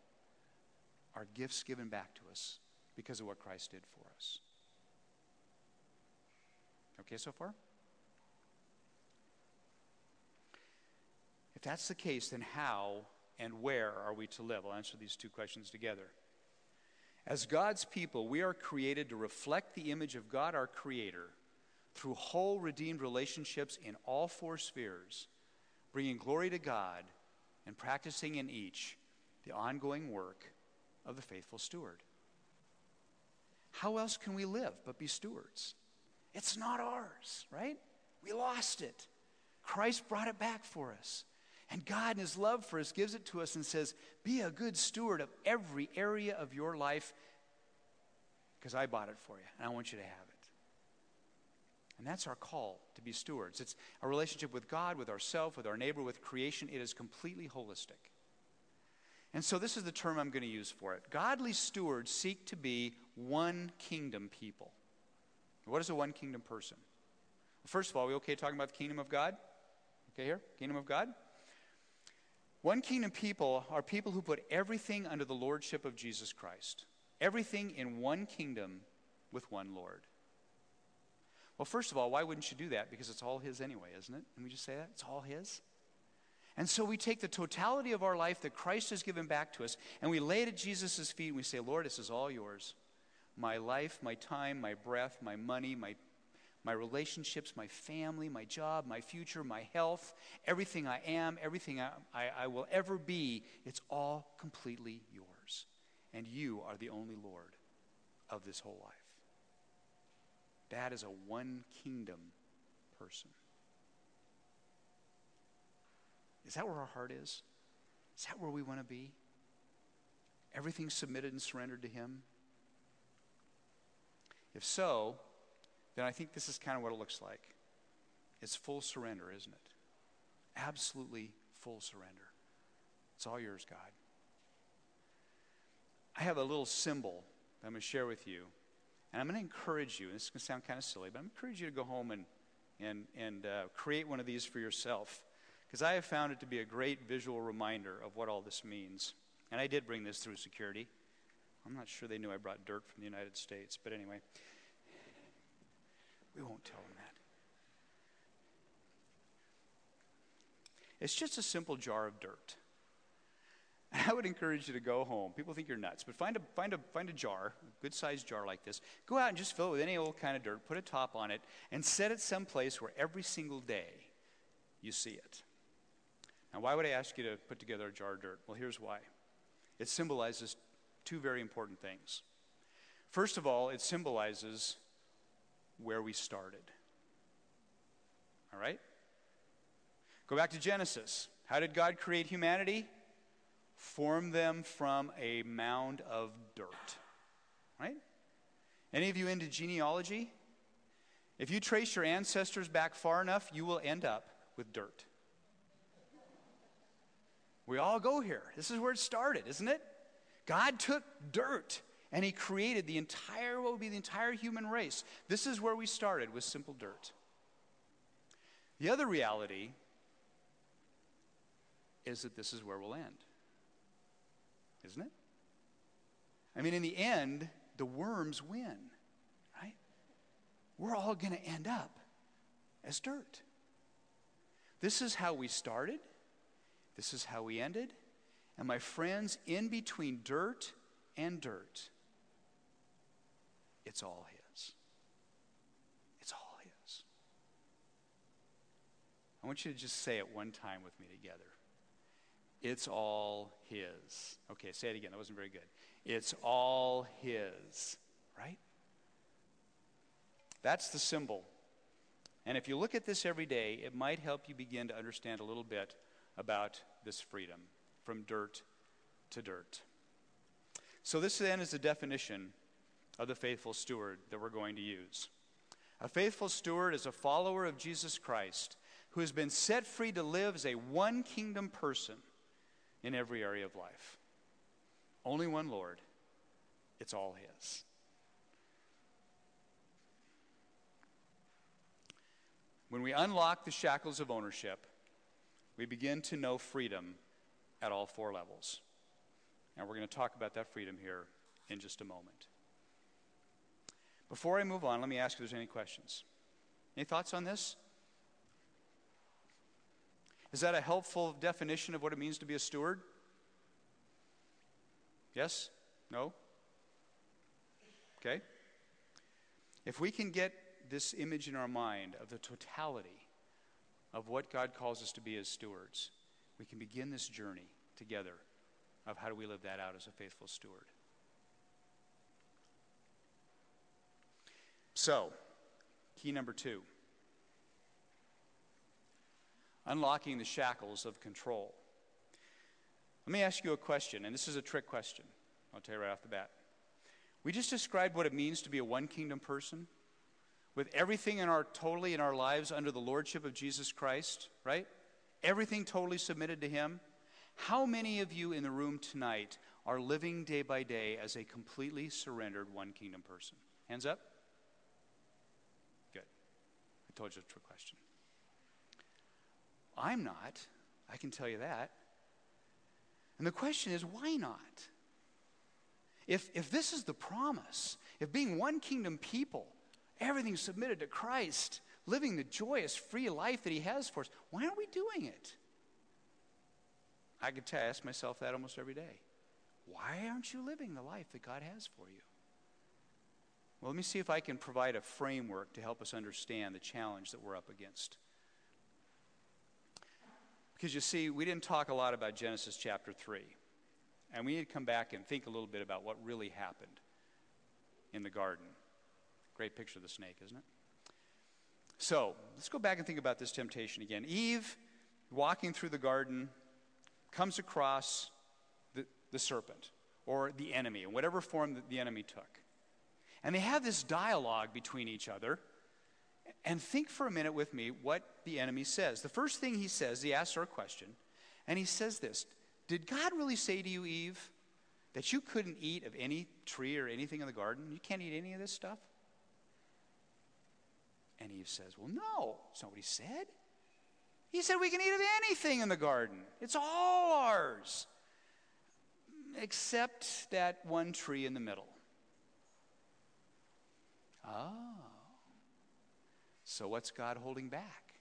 are gifts given back to us because of what Christ did for us. Okay so far? If that's the case, then how and where are we to live? I'll answer these two questions together. As God's people, we are created to reflect the image of God, our Creator, through whole redeemed relationships in all four spheres, bringing glory to God and practicing in each the ongoing work of the faithful steward. How else can we live but be stewards? It's not ours, right? We lost it. Christ brought it back for us. And God, in His love for us, gives it to us and says, Be a good steward of every area of your life because I bought it for you and I want you to have it. And that's our call to be stewards. It's a relationship with God, with ourselves, with our neighbor, with creation. It is completely holistic. And so this is the term I'm going to use for it. Godly stewards seek to be one kingdom people. What is a one kingdom person? First of all, are we okay talking about the kingdom of God? Okay, here? Kingdom of God? One kingdom people are people who put everything under the lordship of Jesus Christ. Everything in one kingdom with one Lord. Well, first of all, why wouldn't you do that? Because it's all His anyway, isn't it? Can we just say that? It's all His. And so we take the totality of our life that Christ has given back to us and we lay it at Jesus' feet and we say, Lord, this is all yours. My life, my time, my breath, my money, my my relationships, my family, my job, my future, my health, everything I am, everything I, I, I, will ever be, it's all completely yours. And you are the only Lord of this whole life. That is a one kingdom person. Is that where our heart is? Is that where we want to be? Everything submitted and surrendered to Him? If so, then I think this is kind of what it looks like. It's full surrender, isn't it? Absolutely full surrender. It's all yours, God. I have a little symbol that I'm going to share with you. And I'm going to encourage you, and this is going to sound kind of silly, but I'm going to encourage you to go home and, and, and uh, create one of these for yourself. Because I have found it to be a great visual reminder of what all this means. And I did bring this through security. I'm not sure they knew I brought dirt from the United States, but anyway, we won't tell them that. It's just a simple jar of dirt. I would encourage you to go home. People think you're nuts, but find a, find a, find a jar, a good sized jar like this. Go out and just fill it with any old kind of dirt, put a top on it, and set it someplace where every single day you see it. Now, why would I ask you to put together a jar of dirt? Well, here's why it symbolizes two very important things. First of all, it symbolizes where we started. All right? Go back to Genesis. How did God create humanity? Form them from a mound of dirt. Right? Any of you into genealogy? If you trace your ancestors back far enough, you will end up with dirt. We all go here. This is where it started, isn't it? God took dirt and he created the entire, what would be the entire human race. This is where we started with simple dirt. The other reality is that this is where we'll end. Isn't it? I mean, in the end, the worms win, right? We're all going to end up as dirt. This is how we started. This is how we ended. And my friends, in between dirt and dirt, it's all His. It's all His. I want you to just say it one time with me together. It's all His. Okay, say it again. That wasn't very good. It's all His, right? That's the symbol. And if you look at this every day, it might help you begin to understand a little bit about this freedom from dirt to dirt. So, this then is the definition of the faithful steward that we're going to use. A faithful steward is a follower of Jesus Christ who has been set free to live as a one kingdom person in every area of life. Only one Lord, it's all His. When we unlock the shackles of ownership, we begin to know freedom at all four levels. And we're going to talk about that freedom here in just a moment. Before I move on, let me ask if there's any questions. Any thoughts on this? Is that a helpful definition of what it means to be a steward? Yes? No? Okay. If we can get this image in our mind of the totality of what God calls us to be as stewards, we can begin this journey together of how do we live that out as a faithful steward. So, key number two unlocking the shackles of control. Let me ask you a question, and this is a trick question. I'll tell you right off the bat. We just described what it means to be a one kingdom person with everything in our totally in our lives under the lordship of Jesus Christ, right? Everything totally submitted to him. How many of you in the room tonight are living day by day as a completely surrendered one kingdom person? Hands up. Told you a question. I'm not. I can tell you that. And the question is, why not? If, if this is the promise, if being one kingdom people, everything submitted to Christ, living the joyous, free life that He has for us, why aren't we doing it? I could ask myself that almost every day. Why aren't you living the life that God has for you? Well, let me see if I can provide a framework to help us understand the challenge that we're up against. Because you see, we didn't talk a lot about Genesis chapter 3. And we need to come back and think a little bit about what really happened in the garden. Great picture of the snake, isn't it? So let's go back and think about this temptation again. Eve, walking through the garden, comes across the, the serpent, or the enemy, in whatever form that the enemy took. And they have this dialogue between each other. And think for a minute with me what the enemy says. The first thing he says, he asks her a question, and he says this Did God really say to you, Eve, that you couldn't eat of any tree or anything in the garden? You can't eat any of this stuff? And Eve says, Well, no, that's not what he said. He said we can eat of anything in the garden, it's all ours, except that one tree in the middle. Oh. So what's God holding back?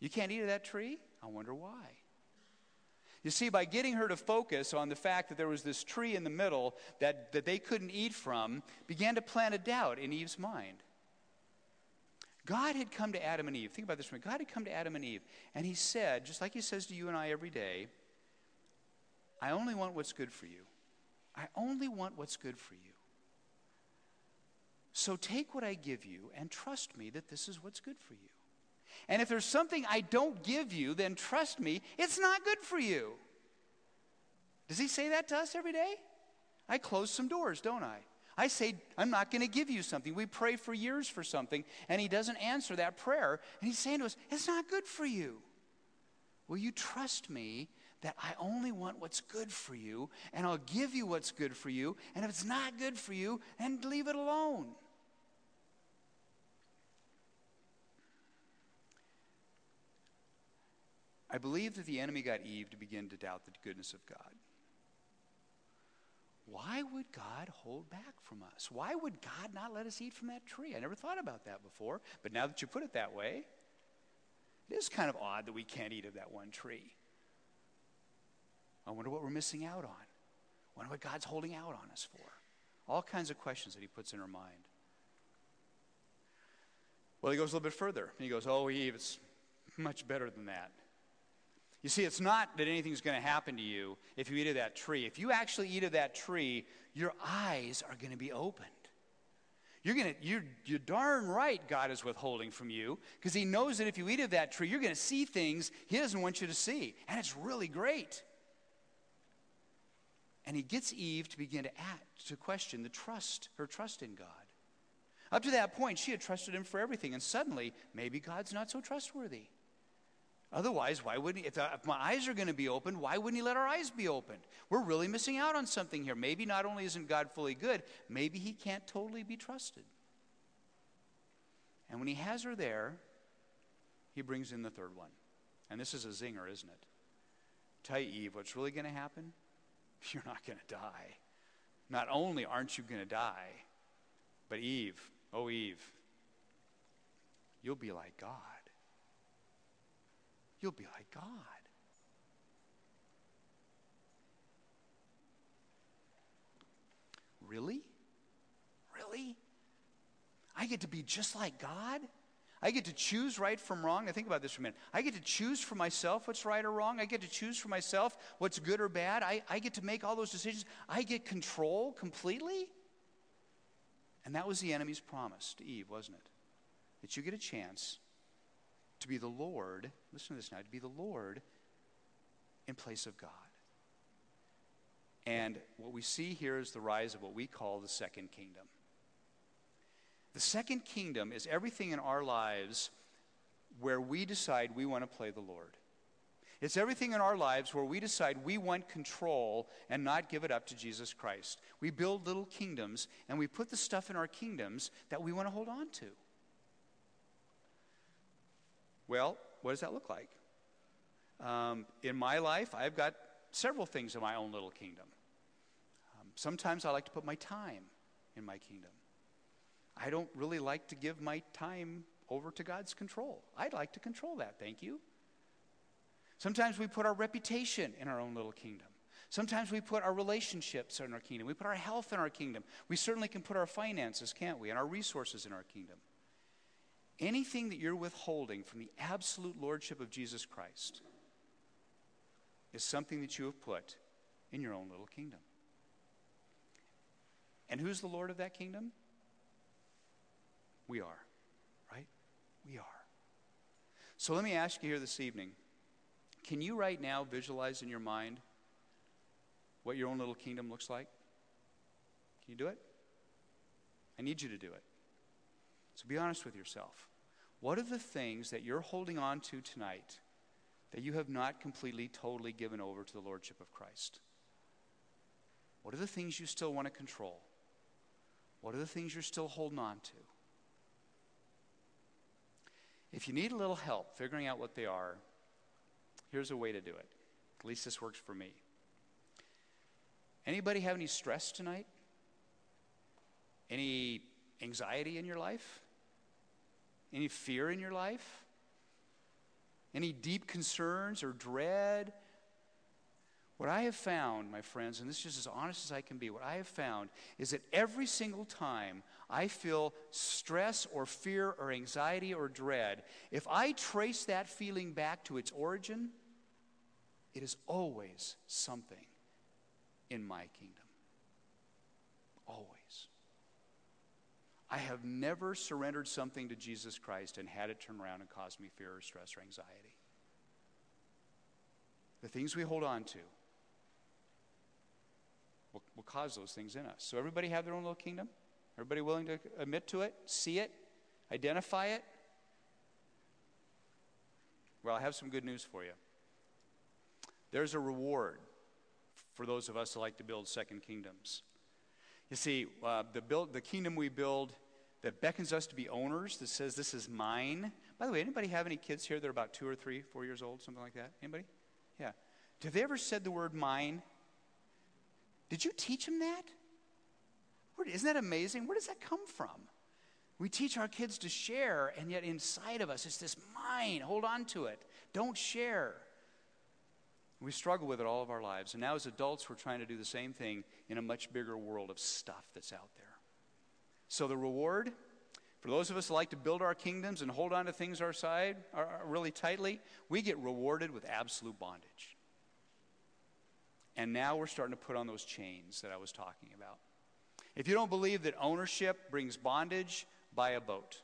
You can't eat of that tree? I wonder why. You see, by getting her to focus on the fact that there was this tree in the middle that, that they couldn't eat from, began to plant a doubt in Eve's mind. God had come to Adam and Eve. Think about this for a minute. God had come to Adam and Eve, and He said, just like He says to you and I every day, I only want what's good for you. I only want what's good for you. So take what I give you and trust me that this is what's good for you. And if there's something I don't give you, then trust me, it's not good for you. Does he say that to us every day? I close some doors, don't I? I say, I'm not going to give you something. We pray for years for something, and he doesn't answer that prayer. And he's saying to us, It's not good for you. Will you trust me that I only want what's good for you, and I'll give you what's good for you, and if it's not good for you, then leave it alone? I believe that the enemy got Eve to begin to doubt the goodness of God. Why would God hold back from us? Why would God not let us eat from that tree? I never thought about that before, but now that you put it that way, it is kind of odd that we can't eat of that one tree. I wonder what we're missing out on. I wonder what God's holding out on us for. All kinds of questions that he puts in our mind. Well, he goes a little bit further. He goes, Oh, Eve, it's much better than that. You see, it's not that anything's going to happen to you if you eat of that tree. If you actually eat of that tree, your eyes are going to be opened. You're to, you're, you're darn right God is withholding from you because He knows that if you eat of that tree, you're going to see things He doesn't want you to see. And it's really great. And He gets Eve to begin to act, to question the trust, her trust in God. Up to that point, she had trusted Him for everything. And suddenly, maybe God's not so trustworthy. Otherwise, why wouldn't he, if, uh, if my eyes are going to be opened, why wouldn't he let our eyes be opened? We're really missing out on something here. Maybe not only isn't God fully good, maybe he can't totally be trusted. And when he has her there, he brings in the third one. And this is a zinger, isn't it? Tell you, Eve, what's really going to happen? (laughs) You're not going to die. Not only aren't you going to die, but Eve, oh, Eve, you'll be like God you'll be like God. Really? Really? I get to be just like God? I get to choose right from wrong. Now, think about this for a minute. I get to choose for myself what's right or wrong. I get to choose for myself what's good or bad. I, I get to make all those decisions. I get control completely. And that was the enemy's promise to Eve, wasn't it? That you get a chance to be the Lord, listen to this now, to be the Lord in place of God. And what we see here is the rise of what we call the second kingdom. The second kingdom is everything in our lives where we decide we want to play the Lord. It's everything in our lives where we decide we want control and not give it up to Jesus Christ. We build little kingdoms and we put the stuff in our kingdoms that we want to hold on to. Well, what does that look like? Um, in my life, I've got several things in my own little kingdom. Um, sometimes I like to put my time in my kingdom. I don't really like to give my time over to God's control. I'd like to control that, thank you. Sometimes we put our reputation in our own little kingdom. Sometimes we put our relationships in our kingdom. We put our health in our kingdom. We certainly can put our finances, can't we, and our resources in our kingdom. Anything that you're withholding from the absolute lordship of Jesus Christ is something that you have put in your own little kingdom. And who's the Lord of that kingdom? We are, right? We are. So let me ask you here this evening can you right now visualize in your mind what your own little kingdom looks like? Can you do it? I need you to do it. So be honest with yourself. What are the things that you're holding on to tonight that you have not completely, totally given over to the Lordship of Christ? What are the things you still want to control? What are the things you're still holding on to? If you need a little help figuring out what they are, here's a way to do it. At least this works for me. Anybody have any stress tonight? Any anxiety in your life? Any fear in your life? Any deep concerns or dread? What I have found, my friends, and this is as honest as I can be, what I have found is that every single time I feel stress or fear or anxiety or dread, if I trace that feeling back to its origin, it is always something in my kingdom. Always. I have never surrendered something to Jesus Christ and had it turn around and cause me fear or stress or anxiety. The things we hold on to will, will cause those things in us. So, everybody have their own little kingdom? Everybody willing to admit to it, see it, identify it? Well, I have some good news for you. There's a reward for those of us who like to build second kingdoms. You see, uh, the, build, the kingdom we build that beckons us to be owners, that says, This is mine. By the way, anybody have any kids here that are about two or three, four years old, something like that? Anybody? Yeah. Have they ever said the word mine? Did you teach them that? Where, isn't that amazing? Where does that come from? We teach our kids to share, and yet inside of us, it's this mine. Hold on to it. Don't share. We struggle with it all of our lives. And now, as adults, we're trying to do the same thing in a much bigger world of stuff that's out there. So, the reward for those of us who like to build our kingdoms and hold on to things our side really tightly, we get rewarded with absolute bondage. And now we're starting to put on those chains that I was talking about. If you don't believe that ownership brings bondage, buy a boat.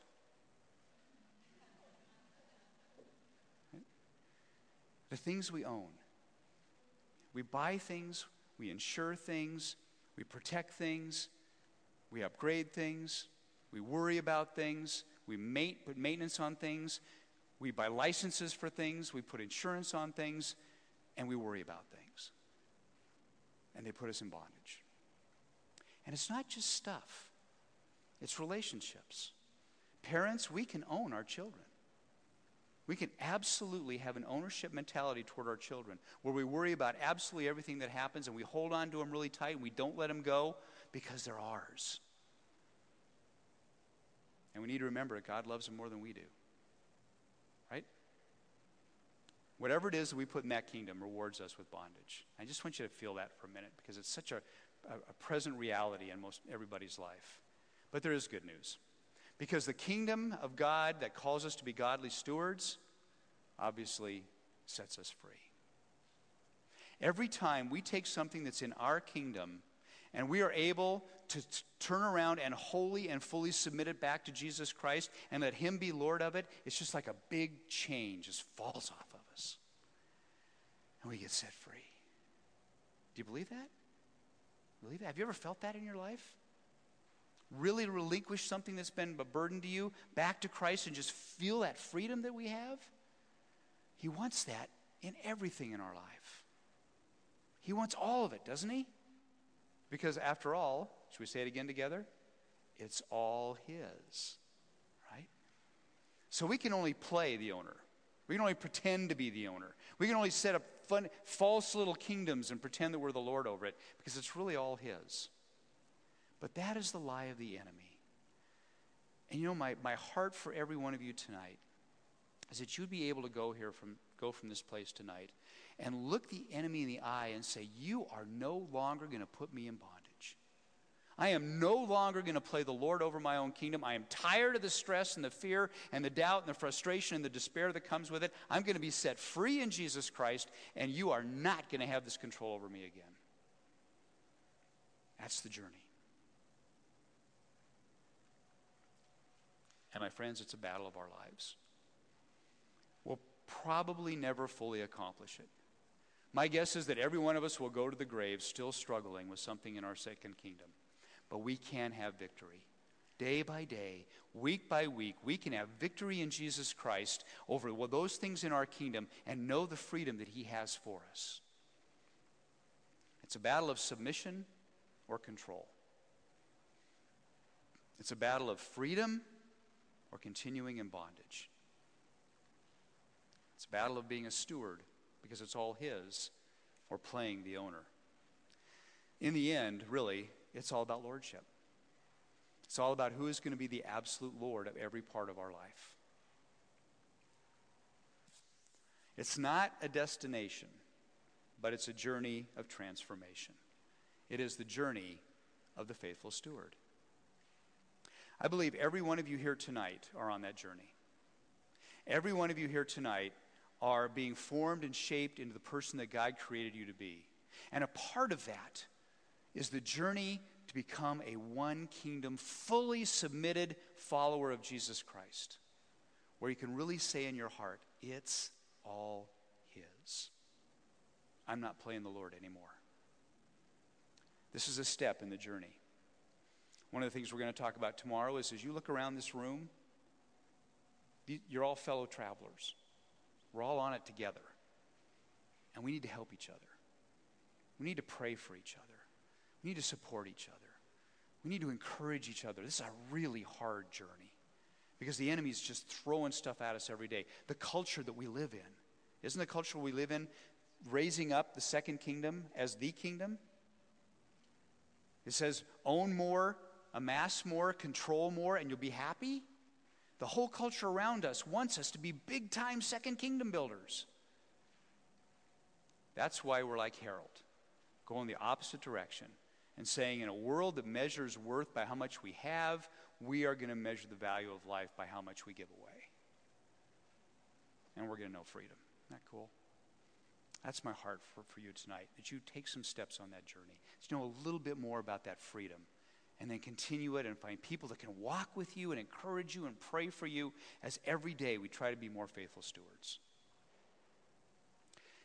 The things we own. We buy things, we insure things, we protect things, we upgrade things, we worry about things, we mate, put maintenance on things, we buy licenses for things, we put insurance on things, and we worry about things. And they put us in bondage. And it's not just stuff, it's relationships. Parents, we can own our children. We can absolutely have an ownership mentality toward our children where we worry about absolutely everything that happens and we hold on to them really tight and we don't let them go because they're ours. And we need to remember that God loves them more than we do. Right? Whatever it is that we put in that kingdom rewards us with bondage. I just want you to feel that for a minute because it's such a, a, a present reality in most everybody's life. But there is good news. Because the kingdom of God that calls us to be godly stewards obviously sets us free. Every time we take something that's in our kingdom and we are able to t- turn around and wholly and fully submit it back to Jesus Christ and let Him be Lord of it, it's just like a big chain just falls off of us. And we get set free. Do you believe that? Believe that? Have you ever felt that in your life? Really relinquish something that's been a burden to you back to Christ and just feel that freedom that we have? He wants that in everything in our life. He wants all of it, doesn't He? Because after all, should we say it again together? It's all His, right? So we can only play the owner. We can only pretend to be the owner. We can only set up fun, false little kingdoms and pretend that we're the Lord over it because it's really all His. But that is the lie of the enemy. And you know, my, my heart for every one of you tonight is that you'd be able to go here from go from this place tonight and look the enemy in the eye and say, You are no longer going to put me in bondage. I am no longer going to play the Lord over my own kingdom. I am tired of the stress and the fear and the doubt and the frustration and the despair that comes with it. I'm going to be set free in Jesus Christ, and you are not going to have this control over me again. That's the journey. And my friends, it's a battle of our lives. We'll probably never fully accomplish it. My guess is that every one of us will go to the grave still struggling with something in our second kingdom. But we can have victory. Day by day, week by week, we can have victory in Jesus Christ over those things in our kingdom and know the freedom that He has for us. It's a battle of submission or control. It's a battle of freedom or continuing in bondage. It's a battle of being a steward because it's all His or playing the owner. In the end, really, it's all about lordship. It's all about who is going to be the absolute Lord of every part of our life. It's not a destination, but it's a journey of transformation. It is the journey of the faithful steward. I believe every one of you here tonight are on that journey. Every one of you here tonight are being formed and shaped into the person that God created you to be. And a part of that is the journey to become a one kingdom, fully submitted follower of Jesus Christ, where you can really say in your heart, it's all His. I'm not playing the Lord anymore. This is a step in the journey. One of the things we're going to talk about tomorrow is as you look around this room, you're all fellow travelers. We're all on it together. And we need to help each other. We need to pray for each other. We need to support each other. We need to encourage each other. This is a really hard journey because the enemy is just throwing stuff at us every day. The culture that we live in, isn't the culture we live in raising up the second kingdom as the kingdom? It says, own more, amass more, control more, and you'll be happy. The whole culture around us wants us to be big time second kingdom builders. That's why we're like Harold, going the opposite direction and saying, in a world that measures worth by how much we have, we are going to measure the value of life by how much we give away. And we're going to know freedom. Isn't that cool? That's my heart for, for you tonight, that you take some steps on that journey. To know a little bit more about that freedom and then continue it and find people that can walk with you and encourage you and pray for you as every day we try to be more faithful stewards.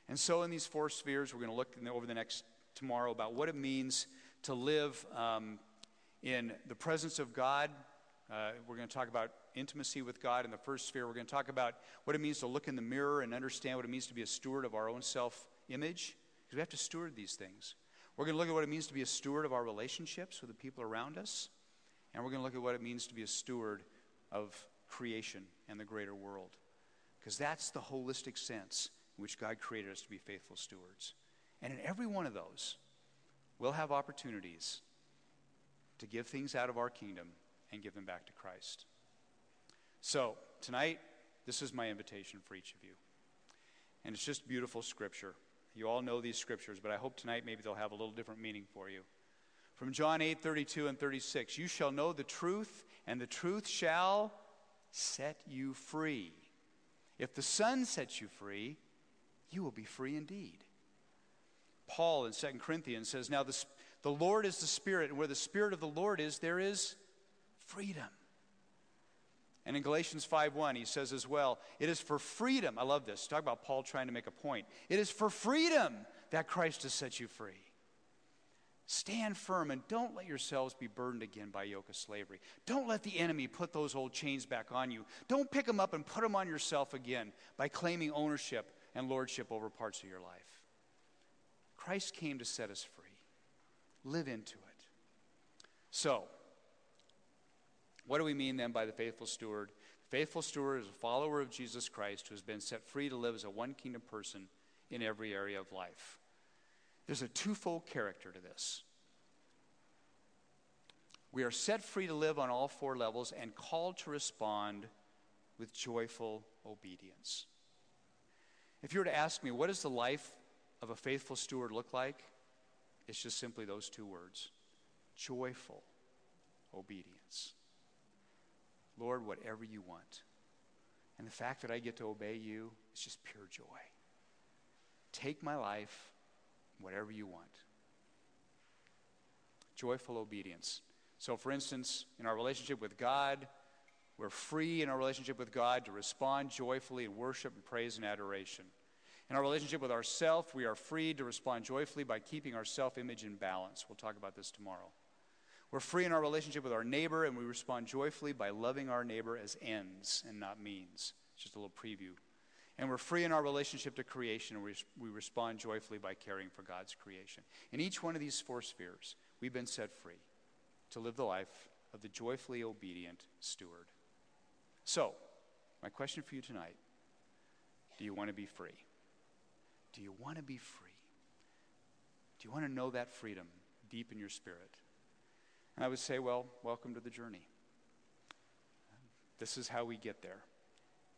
And so, in these four spheres, we're going to look the, over the next tomorrow about what it means to live um, in the presence of God. Uh, we're going to talk about intimacy with God in the first sphere. We're going to talk about what it means to look in the mirror and understand what it means to be a steward of our own self image, because we have to steward these things. We're going to look at what it means to be a steward of our relationships with the people around us. And we're going to look at what it means to be a steward of creation and the greater world. Because that's the holistic sense in which God created us to be faithful stewards. And in every one of those, we'll have opportunities to give things out of our kingdom and give them back to Christ. So, tonight, this is my invitation for each of you. And it's just beautiful scripture. You all know these scriptures, but I hope tonight maybe they'll have a little different meaning for you. From John 8 32 and 36, you shall know the truth, and the truth shall set you free. If the Son sets you free, you will be free indeed. Paul in 2 Corinthians says, Now the, the Lord is the Spirit, and where the Spirit of the Lord is, there is freedom. And in Galatians 5:1 he says as well, it is for freedom. I love this. Talk about Paul trying to make a point. It is for freedom that Christ has set you free. Stand firm and don't let yourselves be burdened again by yoke of slavery. Don't let the enemy put those old chains back on you. Don't pick them up and put them on yourself again by claiming ownership and lordship over parts of your life. Christ came to set us free. Live into it. So, what do we mean then by the faithful steward? The faithful steward is a follower of Jesus Christ who has been set free to live as a one kingdom person in every area of life. There's a twofold character to this. We are set free to live on all four levels and called to respond with joyful obedience. If you were to ask me, what does the life of a faithful steward look like? It's just simply those two words joyful obedience. Lord, whatever you want. And the fact that I get to obey you is just pure joy. Take my life, whatever you want. Joyful obedience. So, for instance, in our relationship with God, we're free in our relationship with God to respond joyfully in worship and praise and adoration. In our relationship with ourself, we are free to respond joyfully by keeping our self image in balance. We'll talk about this tomorrow. We're free in our relationship with our neighbor, and we respond joyfully by loving our neighbor as ends and not means. It's just a little preview. And we're free in our relationship to creation, and we, we respond joyfully by caring for God's creation. In each one of these four spheres, we've been set free to live the life of the joyfully obedient steward. So, my question for you tonight do you want to be free? Do you want to be free? Do you want to know that freedom deep in your spirit? And I would say, well, welcome to the journey. This is how we get there.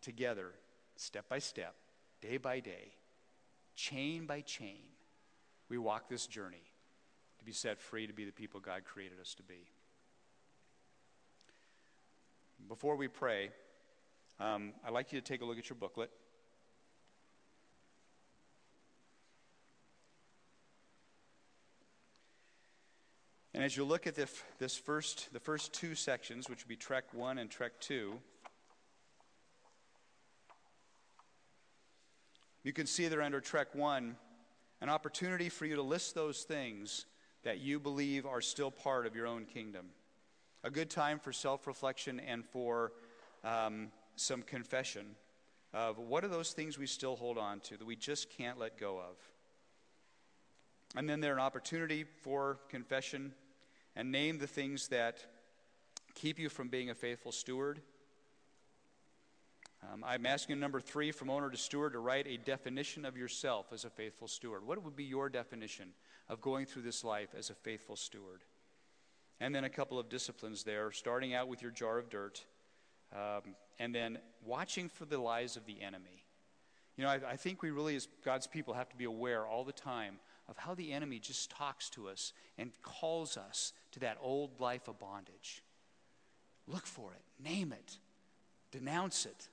Together, step by step, day by day, chain by chain, we walk this journey to be set free to be the people God created us to be. Before we pray, um, I'd like you to take a look at your booklet. And as you look at the, this first, the first two sections, which would be Trek 1 and Trek 2, you can see there under Trek 1 an opportunity for you to list those things that you believe are still part of your own kingdom. A good time for self reflection and for um, some confession of what are those things we still hold on to that we just can't let go of. And then there's an opportunity for confession and name the things that keep you from being a faithful steward. Um, I'm asking number three from owner to steward to write a definition of yourself as a faithful steward. What would be your definition of going through this life as a faithful steward? And then a couple of disciplines there, starting out with your jar of dirt, um, and then watching for the lies of the enemy. You know, I, I think we really, as God's people, have to be aware all the time of how the enemy just talks to us and calls us to that old life of bondage. Look for it, name it, denounce it.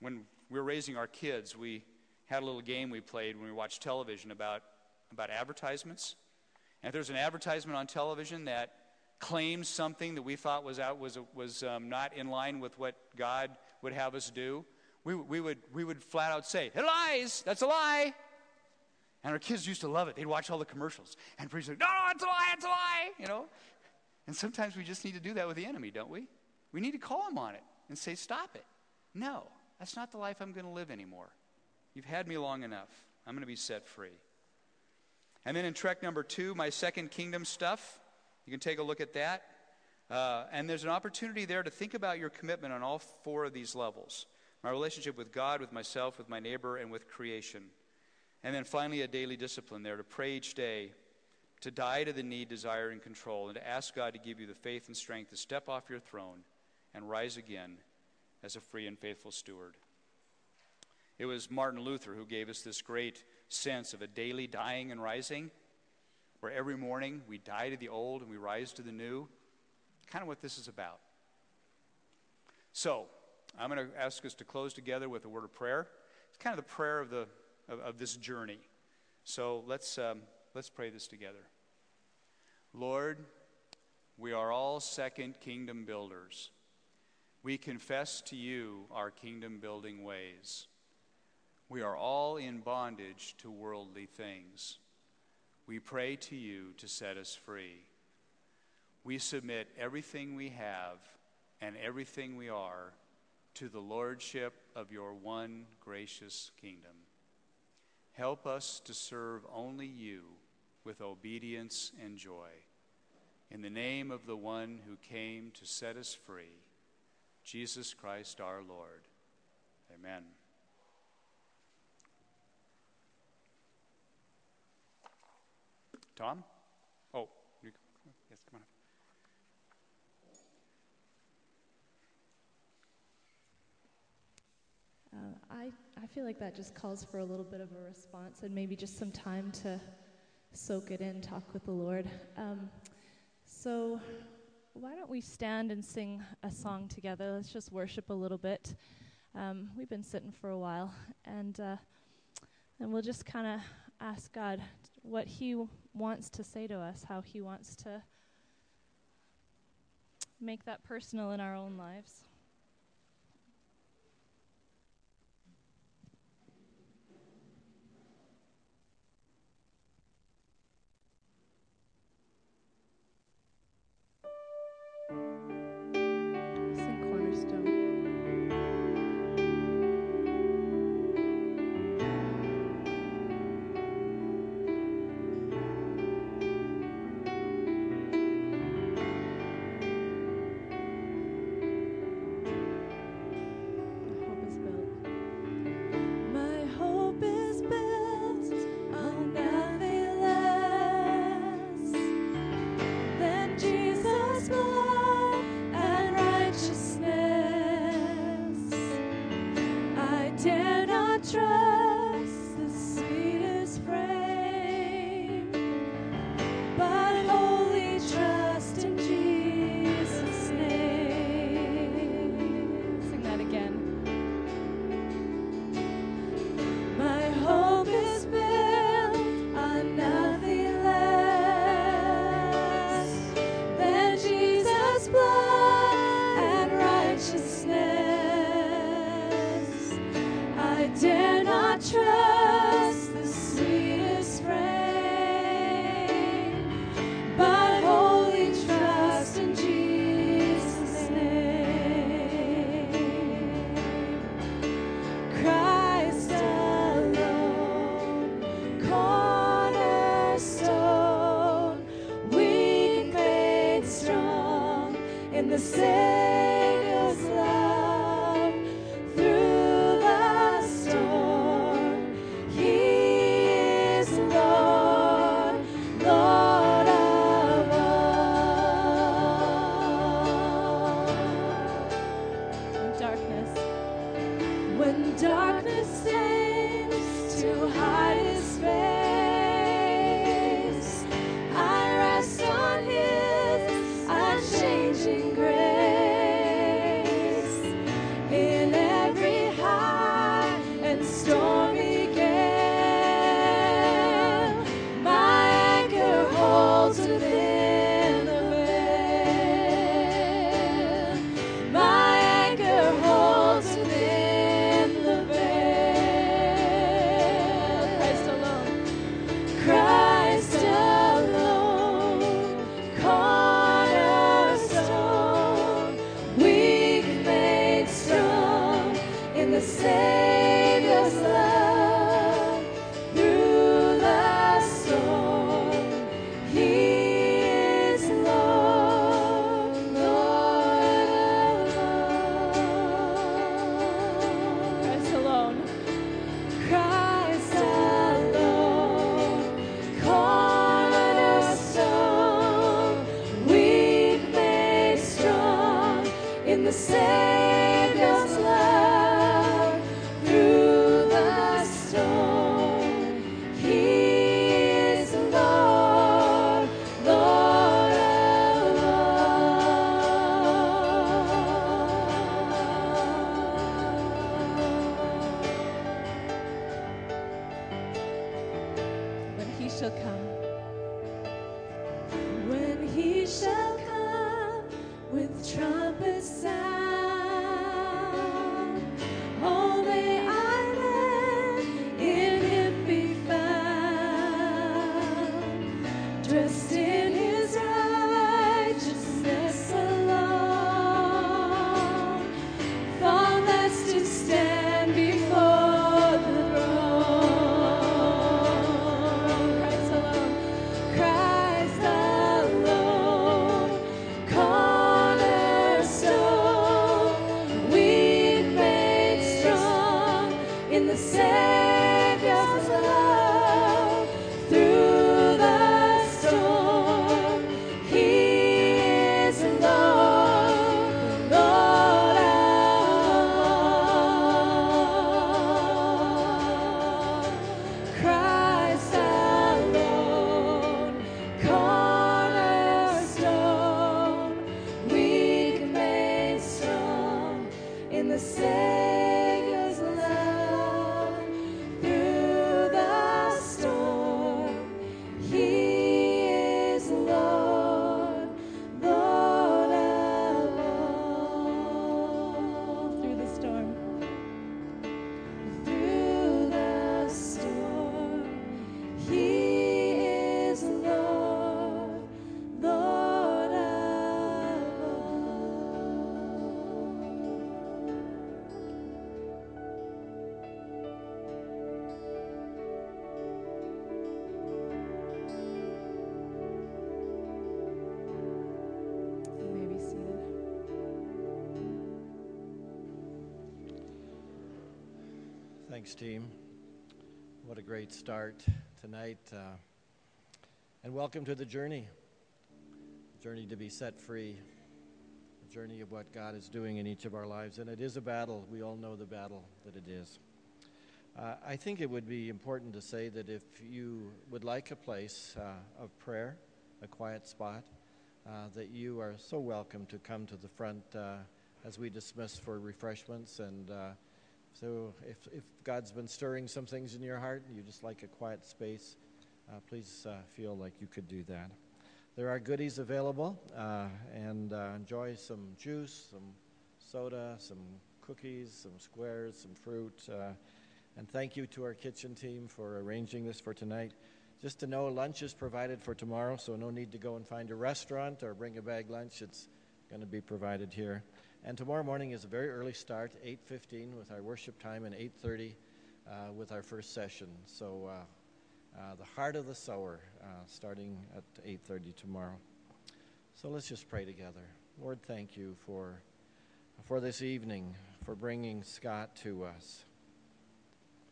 When we were raising our kids, we had a little game we played when we watched television about, about advertisements. And if there's an advertisement on television that claims something that we thought was, out, was, was um, not in line with what God would have us do, we, we, would, we would flat out say, It lies, that's a lie. And our kids used to love it. They'd watch all the commercials. And preach like, no, no, it's a lie, it's a lie, you know. And sometimes we just need to do that with the enemy, don't we? We need to call him on it and say, stop it. No, that's not the life I'm going to live anymore. You've had me long enough. I'm going to be set free. And then in Trek number two, my second kingdom stuff, you can take a look at that. Uh, and there's an opportunity there to think about your commitment on all four of these levels my relationship with God, with myself, with my neighbor, and with creation. And then finally, a daily discipline there to pray each day, to die to the need, desire, and control, and to ask God to give you the faith and strength to step off your throne and rise again as a free and faithful steward. It was Martin Luther who gave us this great sense of a daily dying and rising, where every morning we die to the old and we rise to the new. Kind of what this is about. So, I'm going to ask us to close together with a word of prayer. It's kind of the prayer of the of, of this journey. So let's, um, let's pray this together. Lord, we are all second kingdom builders. We confess to you our kingdom building ways. We are all in bondage to worldly things. We pray to you to set us free. We submit everything we have and everything we are to the lordship of your one gracious kingdom. Help us to serve only you with obedience and joy. In the name of the one who came to set us free, Jesus Christ our Lord. Amen. Tom? Oh, yes, come on up. Uh, I, I feel like that just calls for a little bit of a response and maybe just some time to soak it in, talk with the Lord. Um, so, why don't we stand and sing a song together? Let's just worship a little bit. Um, we've been sitting for a while, and uh, and we'll just kind of ask God what He wants to say to us, how He wants to make that personal in our own lives. trust. say Thanks, team. What a great start tonight. Uh, and welcome to the journey journey to be set free, the journey of what God is doing in each of our lives. And it is a battle. We all know the battle that it is. Uh, I think it would be important to say that if you would like a place uh, of prayer, a quiet spot, uh, that you are so welcome to come to the front uh, as we dismiss for refreshments and uh, so if, if God's been stirring some things in your heart and you just like a quiet space, uh, please uh, feel like you could do that. There are goodies available, uh, and uh, enjoy some juice, some soda, some cookies, some squares, some fruit. Uh, and thank you to our kitchen team for arranging this for tonight. Just to know, lunch is provided for tomorrow, so no need to go and find a restaurant or bring a bag lunch. It's going to be provided here. And tomorrow morning is a very early start, 8:15 with our worship time, and 8:30 uh, with our first session. So, uh, uh, the heart of the sower, uh, starting at 8:30 tomorrow. So let's just pray together. Lord, thank you for for this evening, for bringing Scott to us,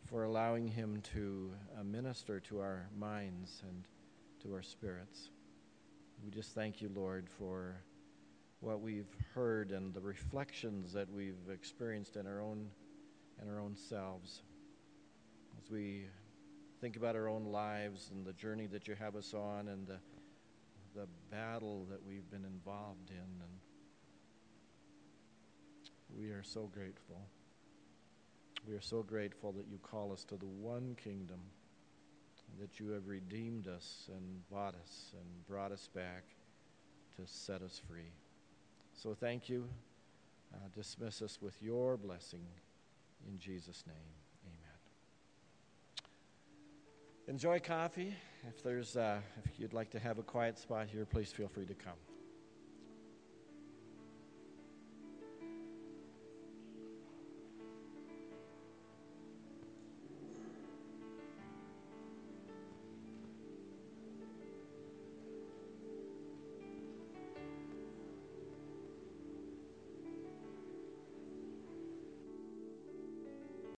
for allowing him to uh, minister to our minds and to our spirits. We just thank you, Lord, for what we've heard and the reflections that we've experienced in our own in our own selves. As we think about our own lives and the journey that you have us on and the the battle that we've been involved in and we are so grateful. We are so grateful that you call us to the one kingdom that you have redeemed us and bought us and brought us back to set us free so thank you. Uh, dismiss us with your blessing in Jesus' name. Amen. Enjoy coffee. If there's, uh, if you'd like to have a quiet spot here, please feel free to come.